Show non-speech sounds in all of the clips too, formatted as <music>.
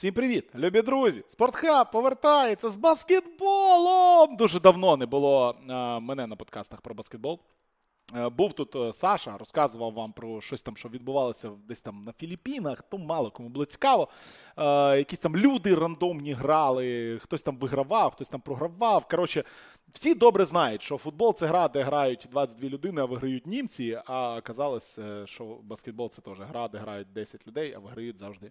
Всім привіт, любі друзі! Спортхаб повертається з баскетболом. Дуже давно не було а, мене на подкастах про баскетбол. Е, був тут е, Саша, розказував вам про щось там, що відбувалося десь там на Філіппінах, то мало кому було цікаво. Е, якісь там люди рандомні грали, хтось там вигравав, хтось там програвав. Коротше, всі добре знають, що футбол це гра, де грають 22 людини, а виграють німці. А оказалось, що баскетбол це теж гра, де грають 10 людей, а виграють завжди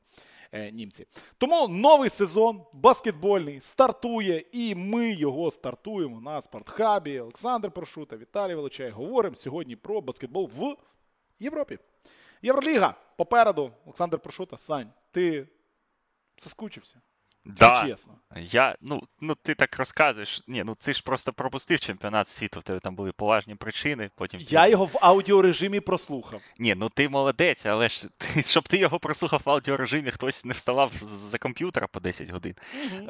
е, німці. Тому новий сезон баскетбольний стартує, і ми його стартуємо на спортхабі. Олександр Прошута, Віталій Величай. Говоримо сьогодні про баскетбол в Європі. Євроліга попереду. Олександр Прошута, Сань, ти заскучився? Да. чесно. Я, ну, ну ти так розказуєш. Ні, ну ти ж просто пропустив чемпіонат світу, в тебе там були поважні причини. Потім Я його в аудіорежимі прослухав. Ні, ну ти молодець, але ж <laughs> ти, щоб ти його прослухав в аудіорежимі, хтось не вставав за комп'ютера по 10 годин.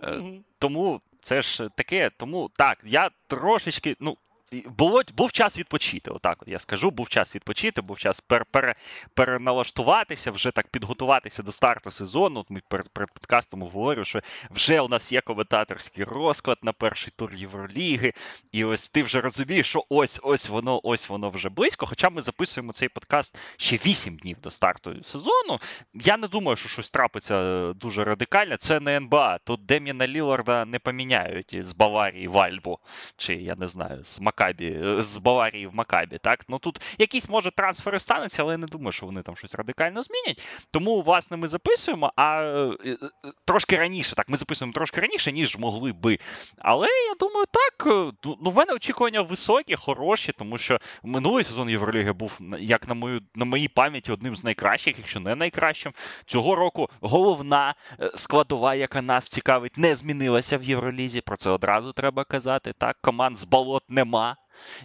Uh-huh, Тому це ж таке, тому так, я трошечки, ну, було, був час відпочити. Отак от я скажу, був час відпочити, був час пер, пер, переналаштуватися, вже так підготуватися до старту сезону. От Ми перед, перед подкастом говорю, що вже у нас є коментаторський розклад на перший тур Євроліги. І ось ти вже розумієш, що ось ось воно ось воно вже близько. Хоча ми записуємо цей подкаст ще 8 днів до старту сезону. Я не думаю, що щось трапиться дуже радикально. Це не НБА. Тут Дем'яна Ліларда не поміняють з Баварії в Альбу, чи я не знаю, з Мак. Макабі, е, з Баварії в Макабі. Так? Ну Тут якісь, може, трансфери стануться, але я не думаю, що вони там щось радикально змінять. Тому, власне, ми записуємо, а е, е, трошки раніше, так, ми записуємо трошки раніше, ніж могли би. Але я думаю, так, ну, в мене очікування високі, хороші, тому що минулий сезон Євроліги був, як на мою на моїй пам'яті, одним з найкращих, якщо не найкращим. Цього року головна складова, яка нас цікавить, не змінилася в Євролізі. Про це одразу треба казати. Так, команд з болот нема.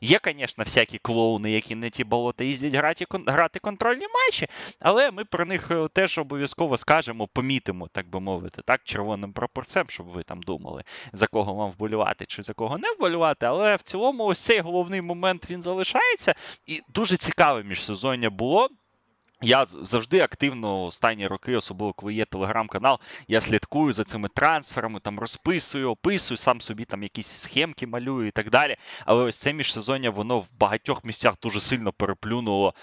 Є, звісно, всякі клоуни, які на ті болота їздять грати грати контрольні матчі, але ми про них е, теж обов'язково скажемо, помітимо, так би мовити, так, червоним прапорцем, щоб ви там думали, за кого вам вболювати чи за кого не вболювати. Але в цілому, ось цей головний момент він залишається. І дуже цікаве міжсезоння було. Я завжди активно останні роки, особливо коли є телеграм-канал, я слідкую за цими трансферами, там розписую, описую, сам собі там якісь схемки малюю і так далі. Але ось це міжсезоння, воно в багатьох місцях дуже сильно переплюнуло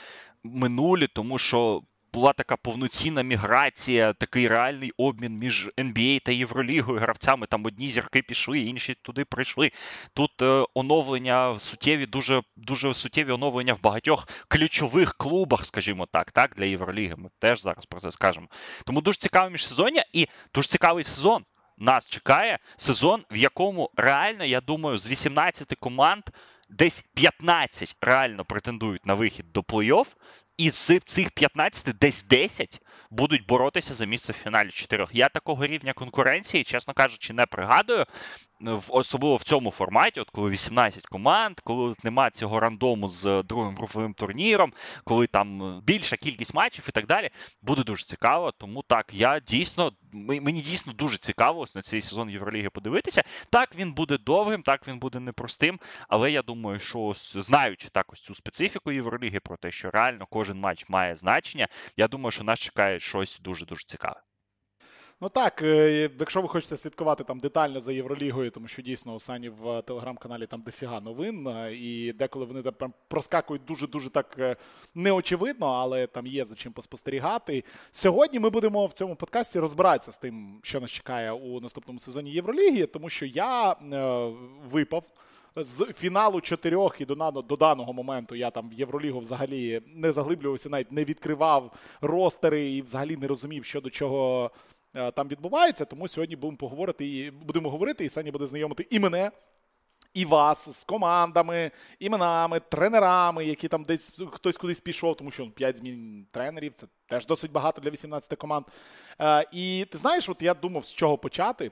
минулі, тому що була така повноцінна міграція, такий реальний обмін між NBA та Євролігою гравцями. Там одні зірки пішли, інші туди прийшли. Тут е, оновлення суттєві, дуже дуже суттєві оновлення в багатьох ключових клубах, скажімо так, так, для Євроліги. Ми теж зараз про це скажемо. Тому дуже цікаве міжсезоння і дуже цікавий сезон. Нас чекає сезон, в якому реально, я думаю, з 18 команд десь 15 реально претендують на вихід до плей-офф. І з цих 15 десь 10 будуть боротися за місце в фіналі чотирьох. Я такого рівня конкуренції, чесно кажучи, не пригадую особливо в цьому форматі, от коли 18 команд, коли немає цього рандому з другим груповим турніром, коли там більша кількість матчів і так далі, буде дуже цікаво. Тому так, я дійсно мені дійсно дуже цікаво ось на цей сезон Євроліги подивитися. Так він буде довгим, так він буде непростим. Але я думаю, що знаючи так ось цю специфіку Євроліги, про те, що реально кожен матч має значення, я думаю, що нас чекає щось дуже дуже цікаве. Ну так, е, якщо ви хочете слідкувати там детально за Євролігою, тому що дійсно у Сані в телеграм-каналі там дофіга новин, е, і деколи вони там проскакують дуже-дуже так е, неочевидно, але там є за чим поспостерігати. Сьогодні ми будемо в цьому подкасті розбиратися з тим, що нас чекає у наступному сезоні Євроліги, тому що я е, випав. З фіналу чотирьох і до до даного моменту я там в Євролігу взагалі не заглиблювався, навіть не відкривав ростери і взагалі не розумів, що до чого Е, там відбувається. Тому сьогодні будемо поговорити і будемо говорити, і Саня буде знайомити і мене. І вас з командами, іменами, тренерами, які там десь хтось кудись пішов, тому що 5 змін тренерів це теж досить багато для 18 команд. Е, І ти знаєш, от я думав, з чого почати.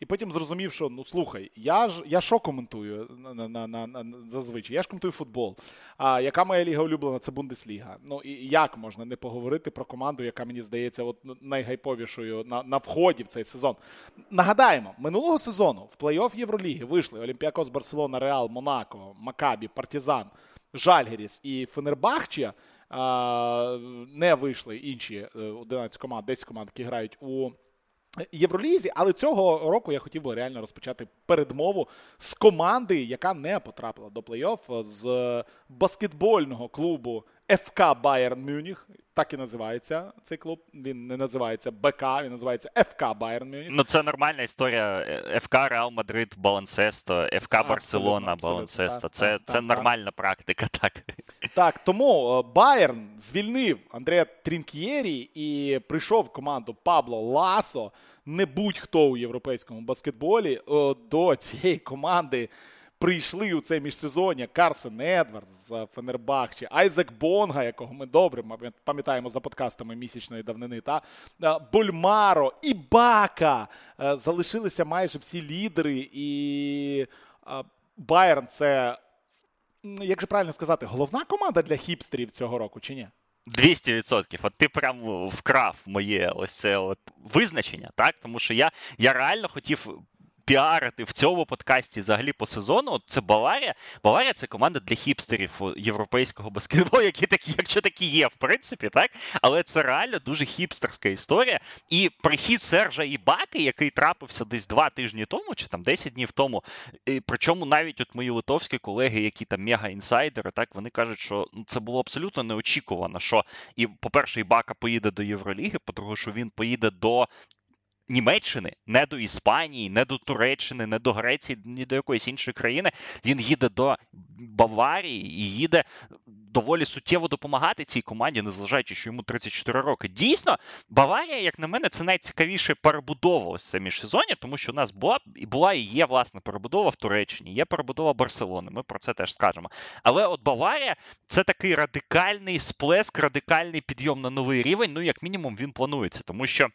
І потім зрозумів, що ну слухай, я ж я що коментую на, на, на, на, зазвичай? Я ж коментую футбол. А яка моя ліга улюблена? Це Бундесліга. Ну і як можна не поговорити про команду, яка мені здається, от найгайповішою на на вході в цей сезон? Нагадаємо, минулого сезону в плей-офф Євроліги вийшли Олімпіакос Барселона, Реал, Монако, Макабі, Партізан, Жальгеріс і Фенербахче. Не вийшли інші 11 е, команд, 10 команд, які грають у Євролізі, але цього року я хотів би реально розпочати передмову з команди, яка не потрапила до плей-офф з баскетбольного клубу ФК Байерн Мюніх. Так і називається цей клуб. Він не називається БК, він називається ФК Байерн Мюніх. Ну це нормальна історія. ФК Реал Мадрид, Baloncesto, ФК Барселона, Baloncesto. Це так, це так, нормальна так. практика. <laughs> Так Так, тому Байерн звільнив Андреа Трінк'єрі і прийшов в команду Пабло Ласо. Не будь-хто у європейському баскетболі до цієї команди прийшли у це міжсезоння Карсен Едвардс з Фенербахчі, Айзек Бонга, якого ми добре пам'ятаємо за подкастами місячної давнини, та Больмаро, Ібака е, залишилися майже всі лідери, і Байерн це, як же правильно сказати, головна команда для хіпстерів цього року, чи ні? 200%. От ти прям вкрав моє ось це от визначення, так? Тому що я я реально хотів піарити в цьому подкасті взагалі по сезону. Це Баварія. Баварія це команда для хіпстерів європейського баскетболу, які такі, якщо такі є, в принципі, так. Але це реально дуже хіпстерська історія. І прихід Сержа Ібаки, який трапився десь два тижні тому, чи там 10 днів тому. І Причому навіть от мої литовські колеги, які там мега-інсайдери, так вони кажуть, що ну, це було абсолютно неочікувано. Що і, по-перше, Ібака поїде до Євроліги, по-друге, що він поїде до Німеччини, не до Іспанії, не до Туреччини, не до Греції, ні до якоїсь іншої країни. Він їде до Баварії і їде доволі суттєво допомагати цій команді, незважаючи, що йому 34 роки. Дійсно, Баварія, як на мене, це найцікавіше перебудова ось це міжсезоння, тому що у нас була і була і є власне перебудова в Туреччині, є перебудова Барселони. Ми про це теж скажемо. Але от Баварія це такий радикальний сплеск, радикальний підйом на новий рівень. Ну, як мінімум, він планується, тому що.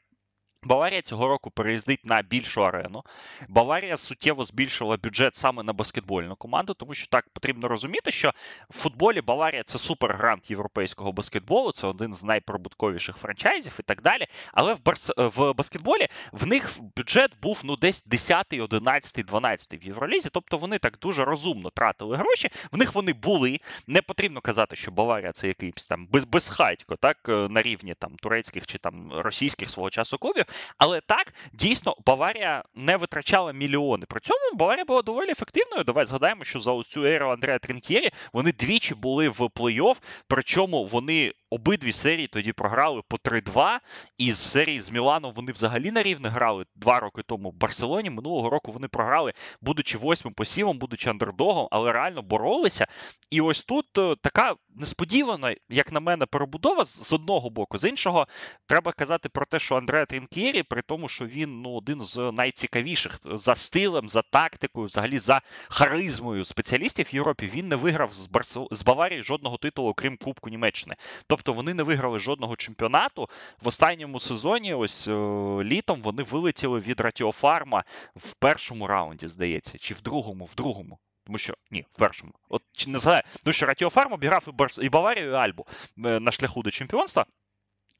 Баварія цього року переїздить на більшу арену. Баварія суттєво збільшила бюджет саме на баскетбольну команду, тому що так потрібно розуміти, що в футболі Баварія це супергрант європейського баскетболу, це один з найприбутковіших франчайзів і так далі. Але в барс... в баскетболі в них бюджет був ну десь 10, 11, 12 в Євролізі. Тобто вони так дуже розумно тратили гроші. В них вони були. Не потрібно казати, що Баварія це якийсь там без... безхатько, так е, на рівні там турецьких чи там російських свого часу клубів. Але так, дійсно, Баварія не витрачала мільйони. При цьому Баварія була доволі ефективною. Давай згадаємо, що за цю еру Андреа Трінкєрі вони двічі були в плей-офф, причому вони обидві серії тоді програли по 3-2. І з серії з Міланом вони взагалі на рівне грали два роки тому в Барселоні. Минулого року вони програли, будучи восьмим посівом, будучи андердогом, але реально боролися. І ось тут е, така несподівана, як на мене, перебудова з одного боку. З іншого, треба казати про те, що Андреа Трінкєрі, при тому, що він ну, один з найцікавіших за стилем, за тактикою, взагалі за харизмою спеціалістів в Європі, він не виграв з Барсел... з Баварії жодного титулу, крім Кубку Німеччини. Тобто вони не виграли жодного чемпіонату. В останньому сезоні, ось о, літом, вони вилетіли від Ратіофарма в першому раунді, здається, чи в другому, в другому. Тому що ні, в першому. От чи не знаю, тому що Ратіофарм обіграв і, Барс, і Баварію, і Альбу е, на шляху до чемпіонства.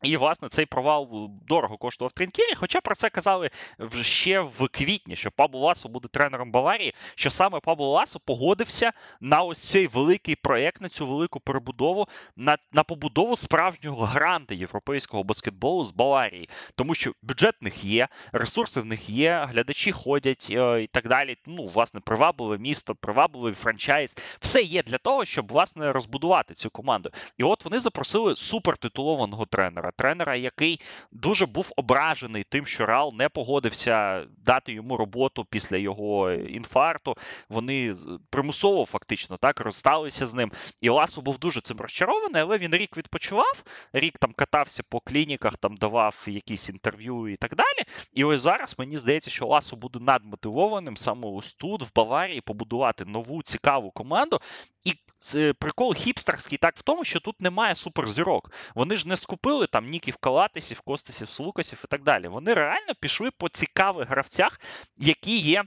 І, власне, цей провал дорого коштував Трінкірі, хоча про це казали вже ще в квітні, що Пабло Ласо буде тренером Баварії, що саме Пабло Ласо погодився на ось цей великий проєкт, на цю велику перебудову, на на побудову справжнього гранта європейського баскетболу з Баварії. Тому що бюджет в них є, ресурси в них є, глядачі ходять е, і так далі. Ну, власне, привабливе місто, привабливий франчайз. Все є для того, щоб власне розбудувати цю команду. І от вони запросили супертитулованого тренера тренера, який дуже був ображений тим, що Реал не погодився дати йому роботу після його інфаркту. Вони примусово фактично так розсталися з ним. І Ласо був дуже цим розчарований, але він рік відпочивав, рік там катався по клініках, там давав якісь інтерв'ю і так далі. І ось зараз мені здається, що Ласо буде надмотивованим саме ось тут, в Баварії, побудувати нову цікаву команду. І Е, прикол хіпстерський так в тому, що тут немає суперзірок. Вони ж не скупили там ніків Калатисів, Костисів, Слукасів і так далі. Вони реально пішли по цікавих гравцях, які є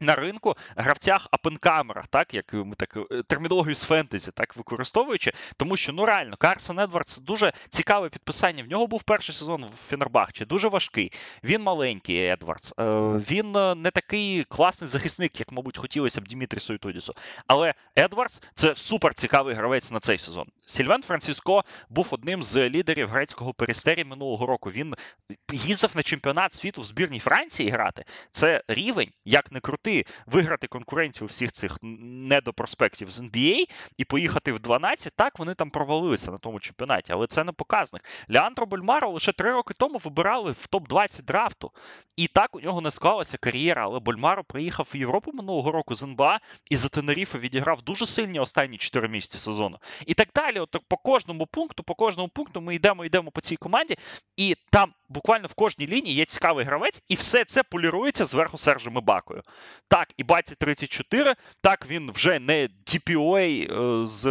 на ринку гравцях апенкамерах, так як ми так е, термінологію з фентезі так використовуючи, тому що ну реально Карсон Едвардс дуже цікаве підписання. В нього був перший сезон в Фенербахчі, дуже важкий. Він маленький Едвардс. Е, він е, не такий класний захисник, як, мабуть, хотілося б Дімітрі Суйтудісу. Але Едвардс це супер цікавий гравець на цей сезон. Сільвен Франциско був одним з лідерів грецького перестері минулого року. Він їздив на чемпіонат світу в збірній Франції грати. Це рівень, як не крутий ти виграти конкуренцію всіх цих недопроспектів з NBA і поїхати в 12, так вони там провалилися на тому чемпіонаті, але це не показник. Леандро Больмаро лише три роки тому вибирали в топ-20 драфту. І так у нього не склалася кар'єра. Але Больмаро приїхав в Європу минулого року з НБА і за Тенеріфа відіграв дуже сильні останні 4 місяці сезону. І так далі. От по кожному пункту, по кожному пункту ми йдемо, йдемо по цій команді, і там буквально в кожній лінії є цікавий гравець, і все це полірується зверху Сержем Ібакою. Так, і Баті 34, так він вже не DPOA е, з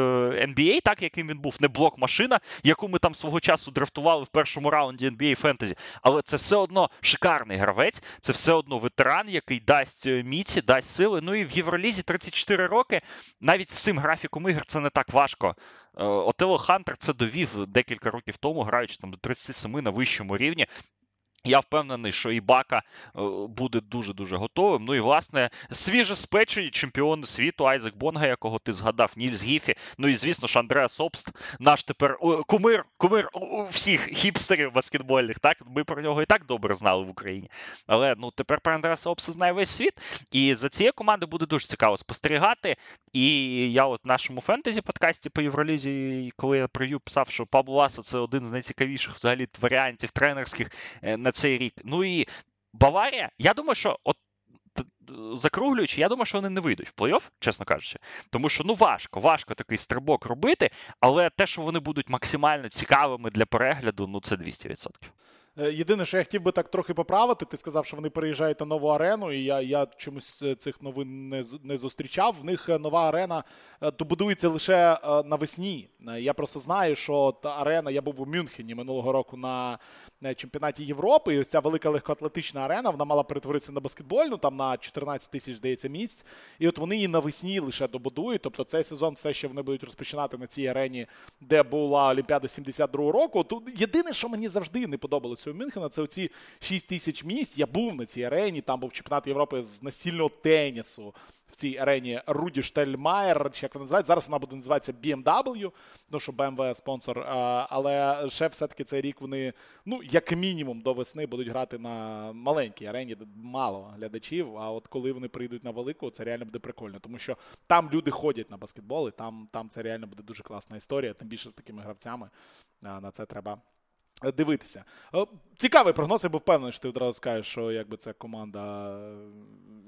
NBA, так яким він був, не блок-машина, яку ми там свого часу драфтували в першому раунді NBA Fantasy. Але це все одно шикарний гравець, це все одно ветеран, який дасть е, міці, дасть сили. Ну і в Євролізі 34 роки. Навіть з цим графіком ігр це не так важко. Е, Отело Хантер це довів декілька років тому, граючи там до 37 на вищому рівні. Я впевнений, що Ібака е, буде дуже-дуже готовим. Ну і, власне, свіже спечені чемпіони світу Айзек Бонга, якого ти згадав, Нільс Гіфі. Ну і, звісно ж, Андреас Обст, наш тепер кумир кумир всіх хіпстерів баскетбольних. Так, Ми про нього і так добре знали в Україні. Але ну тепер про Андреаса Обста знає весь світ. І за цією командою буде дуже цікаво спостерігати. І я от в нашому фентезі-подкасті по Євролізі, коли я прев'ю писав, що Пабло Ласо це один з найцікавіших взагалі варіантів тренерських. Е, на цей рік. Ну і Баварія, я думаю, що от. Закруглюючи, я думаю, що вони не вийдуть в плей-офф, чесно кажучи. Тому що ну важко, важко такий стрибок робити, але те, що вони будуть максимально цікавими для перегляду, ну це 200%. Е, єдине, що я хотів би так трохи поправити, ти сказав, що вони переїжджають на нову арену, і я я чомусь цих новин не не зустрічав. В них е, нова арена е, добудується лише навесні. Я просто знаю, що та арена, я був у Мюнхені минулого року на чемпіонаті Європи. І ось ця велика легкоатлетична арена вона мала перетворитися на баскетбольну, там на 14 тисяч, здається, місць. І от вони її навесні лише добудують. Тобто цей сезон все ще вони будуть розпочинати на цій арені, де була Олімпіада 72 року. Тут єдине, що мені завжди не подобалося у Мюнхена, це оці 6 тисяч місць. Я був на цій арені, там був чемпіонат Європи з настільного тенісу в цій арені Руді Штельмаєр, чи як вона називається. Зараз вона буде називатися BMW, ну що BMW спонсор. Але ще все-таки цей рік вони, ну, як мінімум, до весни будуть грати на маленькій арені, де мало глядачів. А от коли вони прийдуть на велику, це реально буде прикольно. Тому що там люди ходять на баскетбол, і там, там це реально буде дуже класна історія. Тим більше з такими гравцями. На це треба. Дивитися. Цікавий прогноз, я був впевнений, що ти одразу скажеш, що якби це команда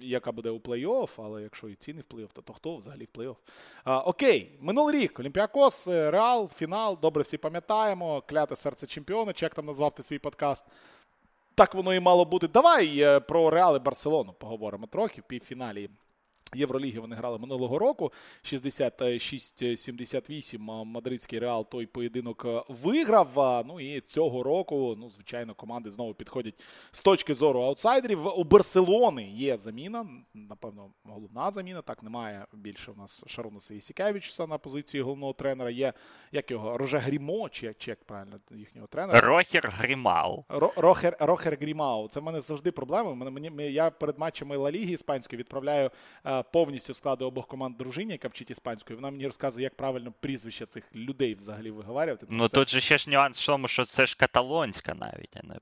яка буде у плей-офф, але якщо і ціни в плей-офф, то, то хто взагалі в плей-офф? А, Окей, минулий рік Олімпіакос, е, Реал, фінал. Добре, всі пам'ятаємо. Кляте серце чемпіона, чи як там назвав ти свій подкаст. Так воно і мало бути. Давай е, про Реал і Барселону поговоримо трохи в півфіналі Євроліги вони грали минулого року. 66-78 мадридський реал той поєдинок е, виграв. Ну і цього року, ну, звичайно, команди знову підходять з точки зору аутсайдерів. У Барселони є заміна. Напевно, головна заміна. Так, немає більше у нас Шарунаса Ясікевічуса на позиції головного тренера. Є як його Роже Грімо, чи як, чи як правильно їхнього тренера. Рохер Грімау. Рохер Рохер Грімау. Це в мене завжди проблема. Мене мені я перед матчами Ла Ліги іспанської відправляю. Повністю складу обох команд дружині, яка вчить іспанською. Вона мені розказує, як правильно прізвище цих людей взагалі виговарювати. Ну це... тут же ще ж нюанс в тому, що це ж каталонська навіть, а не.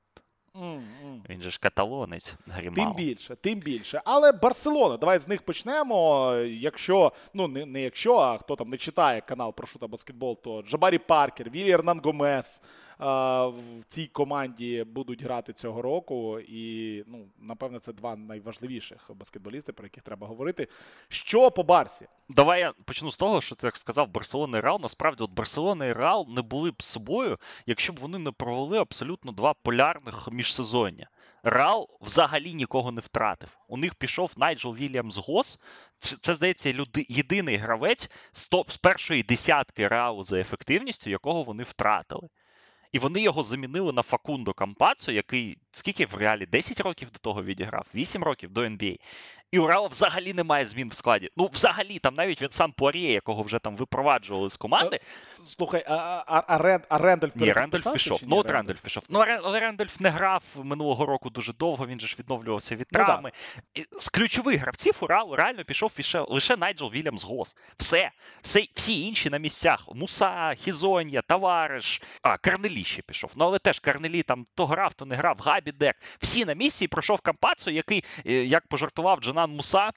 Mm-hmm. Він же ж каталонець Грімал. Тим більше, тим більше. Але Барселона, давай з них почнемо. Якщо, ну не не якщо, а хто там не читає канал про шута баскетбол, то Джабарі Паркер, Вілі Ернан Гомес, в цій команді будуть грати цього року. І, ну, напевно, це два найважливіших баскетболісти, про яких треба говорити. Що по Барсі? Давай я почну з того, що ти як сказав, Барселона і Реал. Насправді, от Барселона і Реал не були б собою, якщо б вони не провели абсолютно два полярних міжсезоння. Реал взагалі нікого не втратив. У них пішов Найджел Вільямс Гос. Це, здається, люди, єдиний гравець з, топ, з першої десятки реалу за ефективністю, якого вони втратили. І вони його замінили на Факундо Кампацо, який скільки в реалі 10 років до того відіграв, 8 років до NBA. І Урала взагалі немає змін в складі. Ну, взагалі, там навіть він сам Пуарє, якого вже там випроваджували з команди. Слухай, а а, а, Рен, а Рендольф Ні, Рендольф пішов. Ну, от Рендольф пішов. Ну, але Рендольф не грав минулого року дуже довго, він же ж відновлювався від ну травми. Ну, з ключових гравців Уралу реально пішов лише, лише Найджел Вільямс Гос. Все. Все. Всі інші на місцях. Муса, Хізонія, Тавариш, а Карнелі ще пішов. Ну, але теж Карнелі там то грав, то не грав. Габі Дек. Всі на місці пройшов Кампацу, який, е, як пожартував Джанан Муса.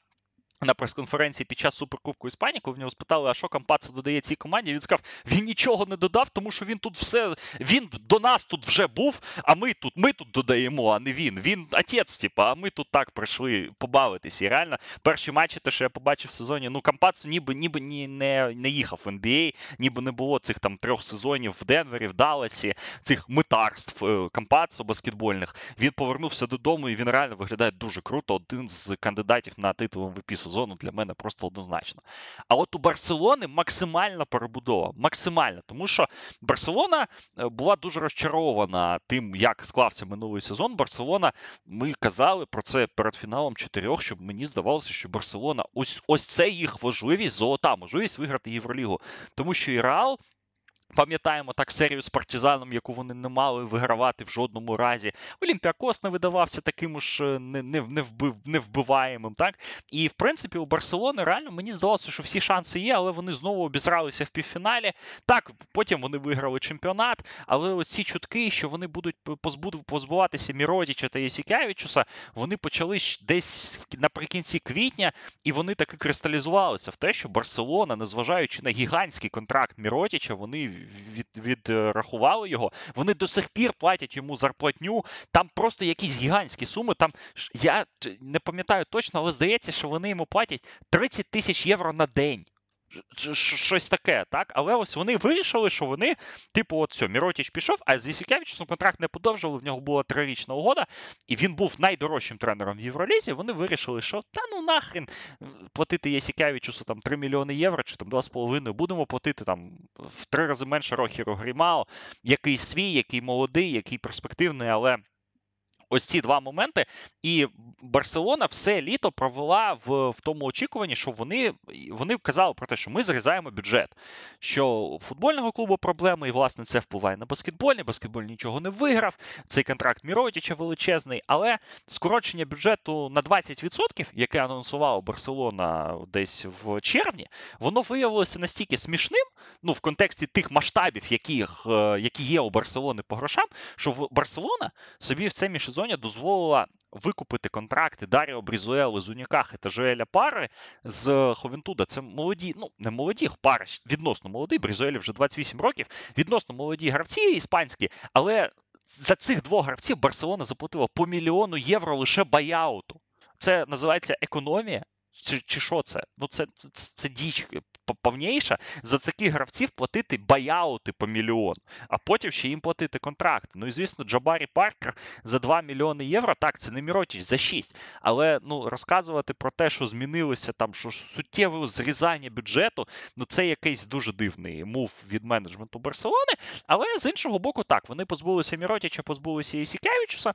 На прес-конференції під час суперкубку Іспанії, коли в нього спитали, а що Кампацо додає цій команді, він сказав, він нічого не додав, тому що він тут все. Він до нас тут вже був, а ми тут ми тут додаємо, а не він. Він отець, типа, а ми тут так прийшли побавитися. І реально, перші матчі, те, що я побачив в сезоні, ну Кампацо ніби ніби ні, не не їхав в NBA, ніби не було цих там трьох сезонів в Денвері, в Далласі, цих митарств е, Кампацо баскетбольних. Він повернувся додому, і він реально виглядає дуже круто. Один з кандидатів на титул МВП сезону для мене просто однозначно. А от у Барселони максимальна перебудова. Максимальна, тому що Барселона е, була дуже розчарована тим, як склався минулий сезон. Барселона, ми казали про це перед фіналом чотирьох, щоб мені здавалося, що Барселона ось ось це їх важливість, золота можливість виграти Євролігу. Тому що і Реал Пам'ятаємо так серію з партизаном, яку вони не мали вигравати в жодному разі. Олімпіакос не видавався таким ж е, не вбив, невбиваємим. Так? І в принципі у Барселони реально мені здалося, що всі шанси є, але вони знову обізралися в півфіналі. Так, потім вони виграли чемпіонат, але ось ці чутки, що вони будуть позбуватися Міродіча та Єсікявічуса, вони почали десь наприкінці квітня, і вони таки кристалізувалися в те, що Барселона, незважаючи на гігантський контракт Міродіча, вони від, відрахували його. Вони до сих пір платять йому зарплатню. Там просто якісь гігантські суми. Там я не пам'ятаю точно, але здається, що вони йому платять 30 тисяч євро на день щось таке, так? Але ось вони вирішили, що вони, типу, от все, Міротіч пішов, а з Ісікевичем контракт не подовжували, в нього була трирічна угода, і він був найдорожчим тренером в Євролізі. Вони вирішили, що та ну нахрен платити Єсікевичусу там 3 мільйони євро чи там 2,5, будемо платити там в три рази менше Рохіру Грімао, який свій, який молодий, який перспективний, але. Ось ці два моменти, і Барселона все літо провела в в тому очікуванні, що вони вони казали про те, що ми зрізаємо бюджет. Що у футбольного клубу проблеми, і власне це впливає на баскетбольний. Баскетболь нічого не виграв. Цей контракт Міротіча величезний, але скорочення бюджету на 20%, яке анонсувала Барселона десь в червні, воно виявилося настільки смішним, ну в контексті тих масштабів, яких, е, які є у Барселони по грошам, що Барселона собі в це між сезоні дозволила викупити контракти Даріо Брізуели, Зунікахи та Жоеля Пари з Ховентуда. Це молоді, ну не молоді, пари відносно молодий. Брізуелі вже 28 років, відносно молоді гравці іспанські, але за цих двох гравців Барселона заплатила по мільйону євро лише баяуту. Це називається економія. Чи чи що це? Ну це це, це діч повніша за таких гравців платити баяути по мільйон, а потім ще їм платити контракт. Ну і звісно, Джабарі Паркер за 2 мільйони євро. Так, це не Міротіч за 6. Але ну розказувати про те, що змінилося там, що суттєве зрізання бюджету, ну це якийсь дуже дивний мув від менеджменту Барселони. Але з іншого боку, так вони позбулися Міротіча, позбулися і Сікевичуса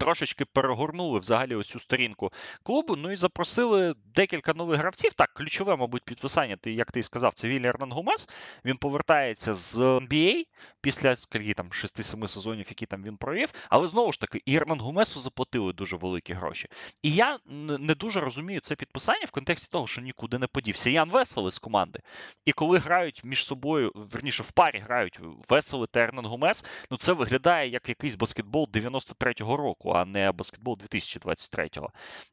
трошечки перегорнули взагалі ось цю сторінку клубу. Ну і запросили декілька нових гравців. Так, ключове, мабуть, підписання, ти, як ти сказав, це Вілі Ернан Гумес. Він повертається з NBA після скільки там 6-7 сезонів, які там він провів. Але знову ж таки, і Ернан Гумесу заплатили дуже великі гроші. І я не дуже розумію це підписання в контексті того, що нікуди не подівся. Ян Веселий з команди. І коли грають між собою, верніше в парі грають Веселий та Ернан Гумес, ну це виглядає як якийсь баскетбол 93-го року а не баскетбол 2023-го.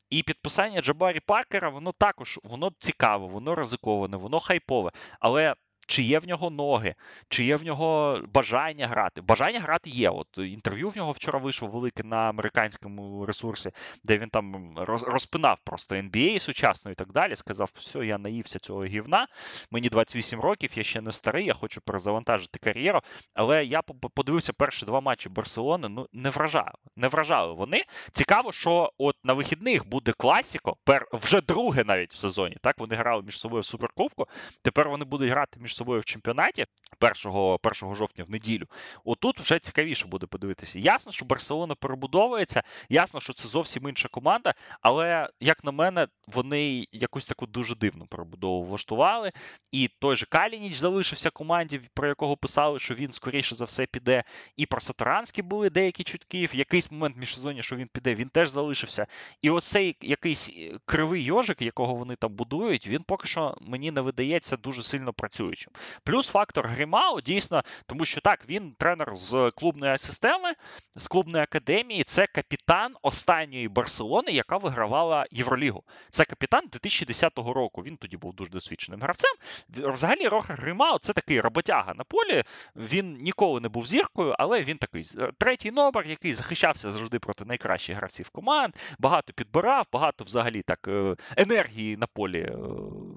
І підписання Джабарі Паркера, воно також воно цікаве, воно ризиковане, воно хайпове. Але чи є в нього ноги, чи є в нього бажання грати. Бажання грати є. От інтерв'ю в нього вчора вийшло велике на американському ресурсі, де він там розпинав просто NBA сучасно і так далі. Сказав, все, я наївся цього гівна. Мені 28 років, я ще не старий, я хочу перезавантажити кар'єру. Але я подивився перші два матчі Барселони. Ну не вражали. Не вражали вони. Цікаво, що от на вихідних буде класіко, пер вже друге навіть в сезоні. Так вони грали між собою в суперкубку. Тепер вони будуть грати між собою в чемпіонаті 1, 1 жовтня в неділю. Отут вже цікавіше буде подивитися. Ясно, що Барселона перебудовується, ясно, що це зовсім інша команда, але, як на мене, вони якусь таку дуже дивну перебудову влаштували. І той же Калініч залишився команді, про якого писали, що він скоріше за все піде. І про Сатуранський були деякі чутки. В якийсь момент в міжсезоні, що він піде, він теж залишився. І оцей якийсь е, кривий йожик, якого вони там будують, він поки що мені не видається дуже сильно працюючим. Плюс фактор Грімау, дійсно, тому що так, він тренер з клубної системи, з клубної академії. Це капітан останньої Барселони, яка вигравала Євролігу. Це капітан 2010 року. Він тоді був дуже досвідченим гравцем. Взагалі, Рохер Грімау це такий роботяга на полі. Він ніколи не був зіркою, але він такий третій номер, який захищався завжди проти найкращих гравців команд, багато підбирав, багато взагалі так е, енергії на полі е,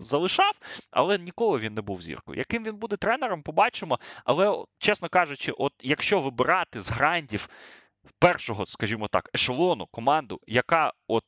залишав, але ніколи він не був зіркою. Яким він буде тренером, побачимо. Але, чесно кажучи, от якщо вибирати з грандів першого, скажімо так, ешелону команду, яка от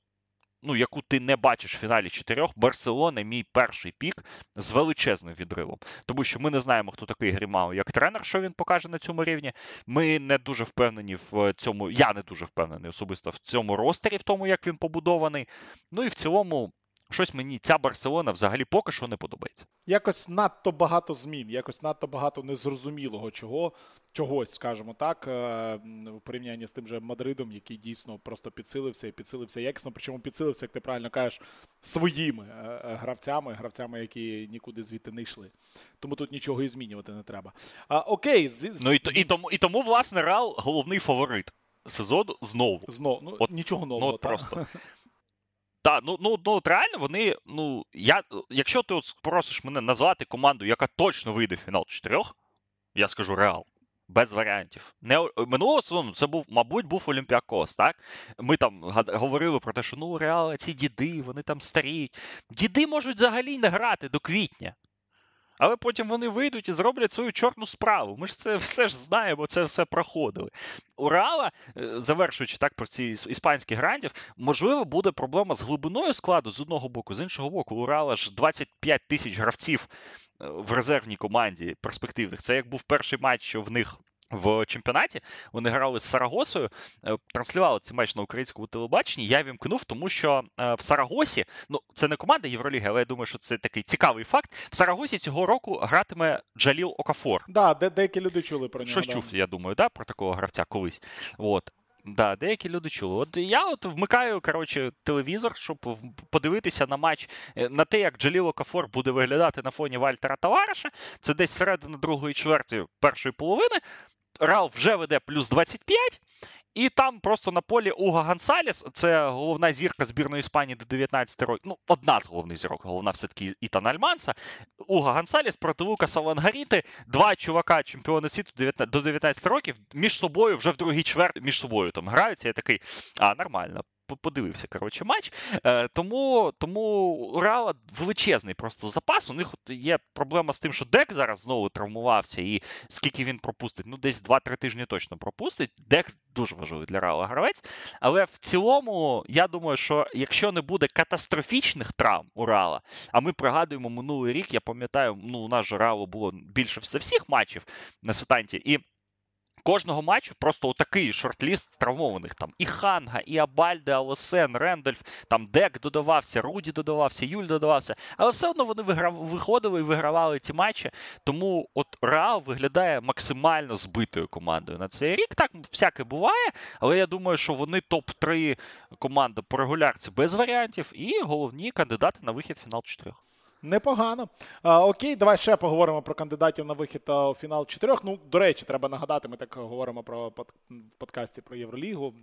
ну, яку ти не бачиш в фіналі чотирьох, Барселона мій перший пік з величезним відривом. Тому що ми не знаємо, хто такий Грімау як тренер, що він покаже на цьому рівні. Ми не дуже впевнені в цьому. Я не дуже впевнений особисто в цьому ростері, в тому, як він побудований. Ну і в цілому щось мені ця Барселона взагалі поки що не подобається. Якось надто багато змін, якось надто багато незрозумілого чого, чогось, скажімо так, е, в порівнянні з тим же Мадридом, який дійсно просто підсилився і підсилився якісно, причому підсилився, як ти правильно кажеш, своїми е, е, гравцями, гравцями, які нікуди звідти не йшли. Тому тут нічого і змінювати не треба. А, Окей, з... ну і, і тому, і тому, власне, Реал головний фаворит сезону знову. Знову ну, от, нічого нового. Ну, от просто. Так, ну ну, ну от реально вони. Ну, я, якщо ти от просиш мене назвати команду, яка точно вийде в фінал чотирьох, я скажу Реал. Без варіантів. Не, Минулого сезону це був, мабуть, був Олімпіакос, так? Ми там говорили про те, що ну, Реал, ці діди, вони там старіють. Діди можуть взагалі не грати до квітня. Але потім вони вийдуть і зроблять свою чорну справу. Ми ж це все ж знаємо, це все проходили. У Реала, е, завершуючи так про ці іспанські грандів, можливо, буде проблема з глибиною складу з одного боку, з іншого боку, у Реала ж 25 тисяч гравців е, в резервній команді перспективних. Це як був перший матч в них в чемпіонаті. Вони грали з Сарагосою, е, транслювали цей матч на українському телебаченні. Я вімкнув, тому що е, в Сарагосі, ну це не команда Євроліги, але я думаю, що це такий цікавий факт. В Сарагосі цього року гратиме Джаліл Окафор. Да, де деякі люди чули про нього. Щось да. чув, я думаю, да, про такого гравця колись. От. Да, деякі люди чули. От я от вмикаю коротше, телевізор, щоб подивитися на матч е, на те, як Джаліло Кафор буде виглядати на фоні Вальтера Тавареша. Це десь середина другої чверті першої половини. Рал вже веде плюс 25. І там просто на полі Уга Гансаліс, це головна зірка збірної Іспанії до 19 років. Ну, одна з головних зірок, головна все-таки Ітан Альманса. Уга Гансаліс проти Лукаса Лангаріти. Два чувака, чемпіони світу до 19 років, між собою вже в другій чверті між собою там граються. Я такий, а, нормально подивився коротше, матч. Е, Тому тому у величезний просто запас. У них от є проблема з тим, що Дек зараз знову травмувався, і скільки він пропустить, ну десь 2-3 тижні точно пропустить. Дек дуже важливий для Реала гравець. Але в цілому, я думаю, що якщо не буде катастрофічних травм у Реала, а ми пригадуємо минулий рік, я пам'ятаю, ну у нас же Реалу було більше все всіх матчів на Setanta'і. і Кожного матчу просто отакий shortlist травмованих. Там і Ханга, і Абальде, Алосен, Рендольф, там Дек додавався, Руді додавався, Юль додавався. Але все одно вони виграв, виходили і вигравали ті матчі. Тому от Реал виглядає максимально збитою командою на цей рік. Так всяке буває, але я думаю, що вони топ-3 команда по регулярці без варіантів і головні кандидати на вихід фінал чотирьох. Непогано. А, Окей, давай ще поговоримо про кандидатів на вихід у фінал чотирьох. Ну, до речі, треба нагадати, ми так говоримо про в подкасті про Євролігу,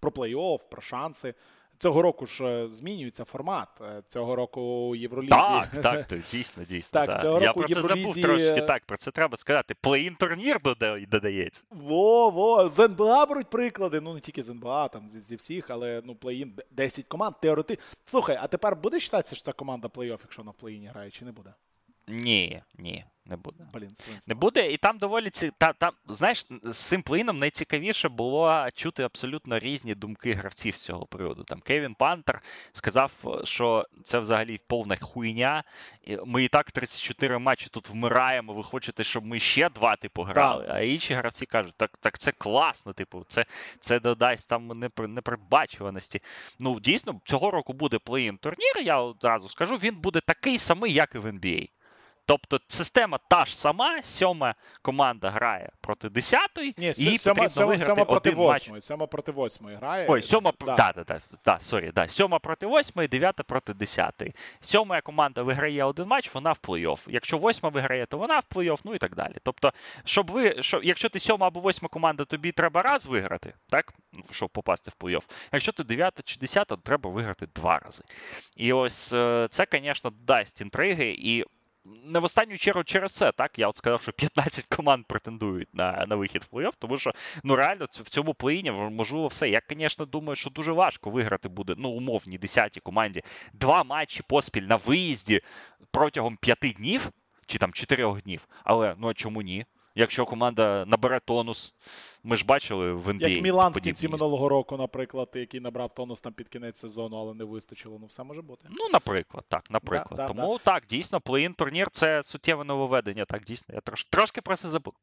про плей-офф, про шанси. Цього року ж е, змінюється формат. Е, цього року у Євролізі. Так, <laughs> так, так дійсно, дійсно. Так, так. Цього Я року про це Євролізі... забув трошки так, про це треба сказати. Плей-ін турнір додається. Во, во, з НБА беруть приклади. Ну, не тільки з НБА, там зі, зі всіх, але ну, плей-ін 10 команд. Теорети. Слухай, а тепер буде вважатися, що ця команда плей-офф, якщо вона в плей-іні грає, чи не буде? Ні, ні. Не буде. Блін, Не буде, і там доволі ці. Та, там, знаєш, з цим плином найцікавіше було чути абсолютно різні думки гравців з цього приводу. Там Кевін Пантер сказав, що це взагалі повна хуйня. Ми і так 34 матчі тут вмираємо. Ви хочете, щоб ми ще два типу грали. А інші гравці кажуть, так так це класно, типу, це це додасть там непередбачуваності. Ну, дійсно, цього року буде плей-ін турнір. Я одразу скажу, він буде такий самий, як і в NBA. Тобто система та ж сама, сьома команда грає проти десятої, Ні, і сьома, потрібно сьома, виграти сьома проти один восьмої. Сьома проти восьмої грає. Ой, сьома да. да, да, да, да, sorry, да. сьома проти восьмої, дев'ята проти десятої. Сьома команда виграє один матч, вона в плей-офф. Якщо восьма виграє, то вона в плей-офф, ну і так далі. Тобто, щоб ви, щоб, якщо ти сьома або восьма команда, тобі треба раз виграти, так, щоб попасти в плей-офф. Якщо ти дев'ята чи десята, то треба виграти два рази. І ось е, це, звісно, дасть інтриги. і не в останню чергу через це, так? Я от сказав, що 15 команд претендують на на вихід в плей-офф, тому що ну реально в цьому плей-іні можливо все. Я, звісно, думаю, що дуже важко виграти буде ну, умовній 10-й команді два матчі поспіль на виїзді протягом 5 днів чи там 4 днів. Але ну а чому ні? Якщо команда набере тонус, ми ж бачили в NBA. Як Мілан в кінці минулого року, наприклад, який набрав тонус там під кінець сезону, але не вистачило. Ну, все може бути. Ну, наприклад, так, наприклад. Да, да, Тому да. так, дійсно, плей-ін турнір це суттєве нововведення. Так, дійсно, я трош, трошки про це забув.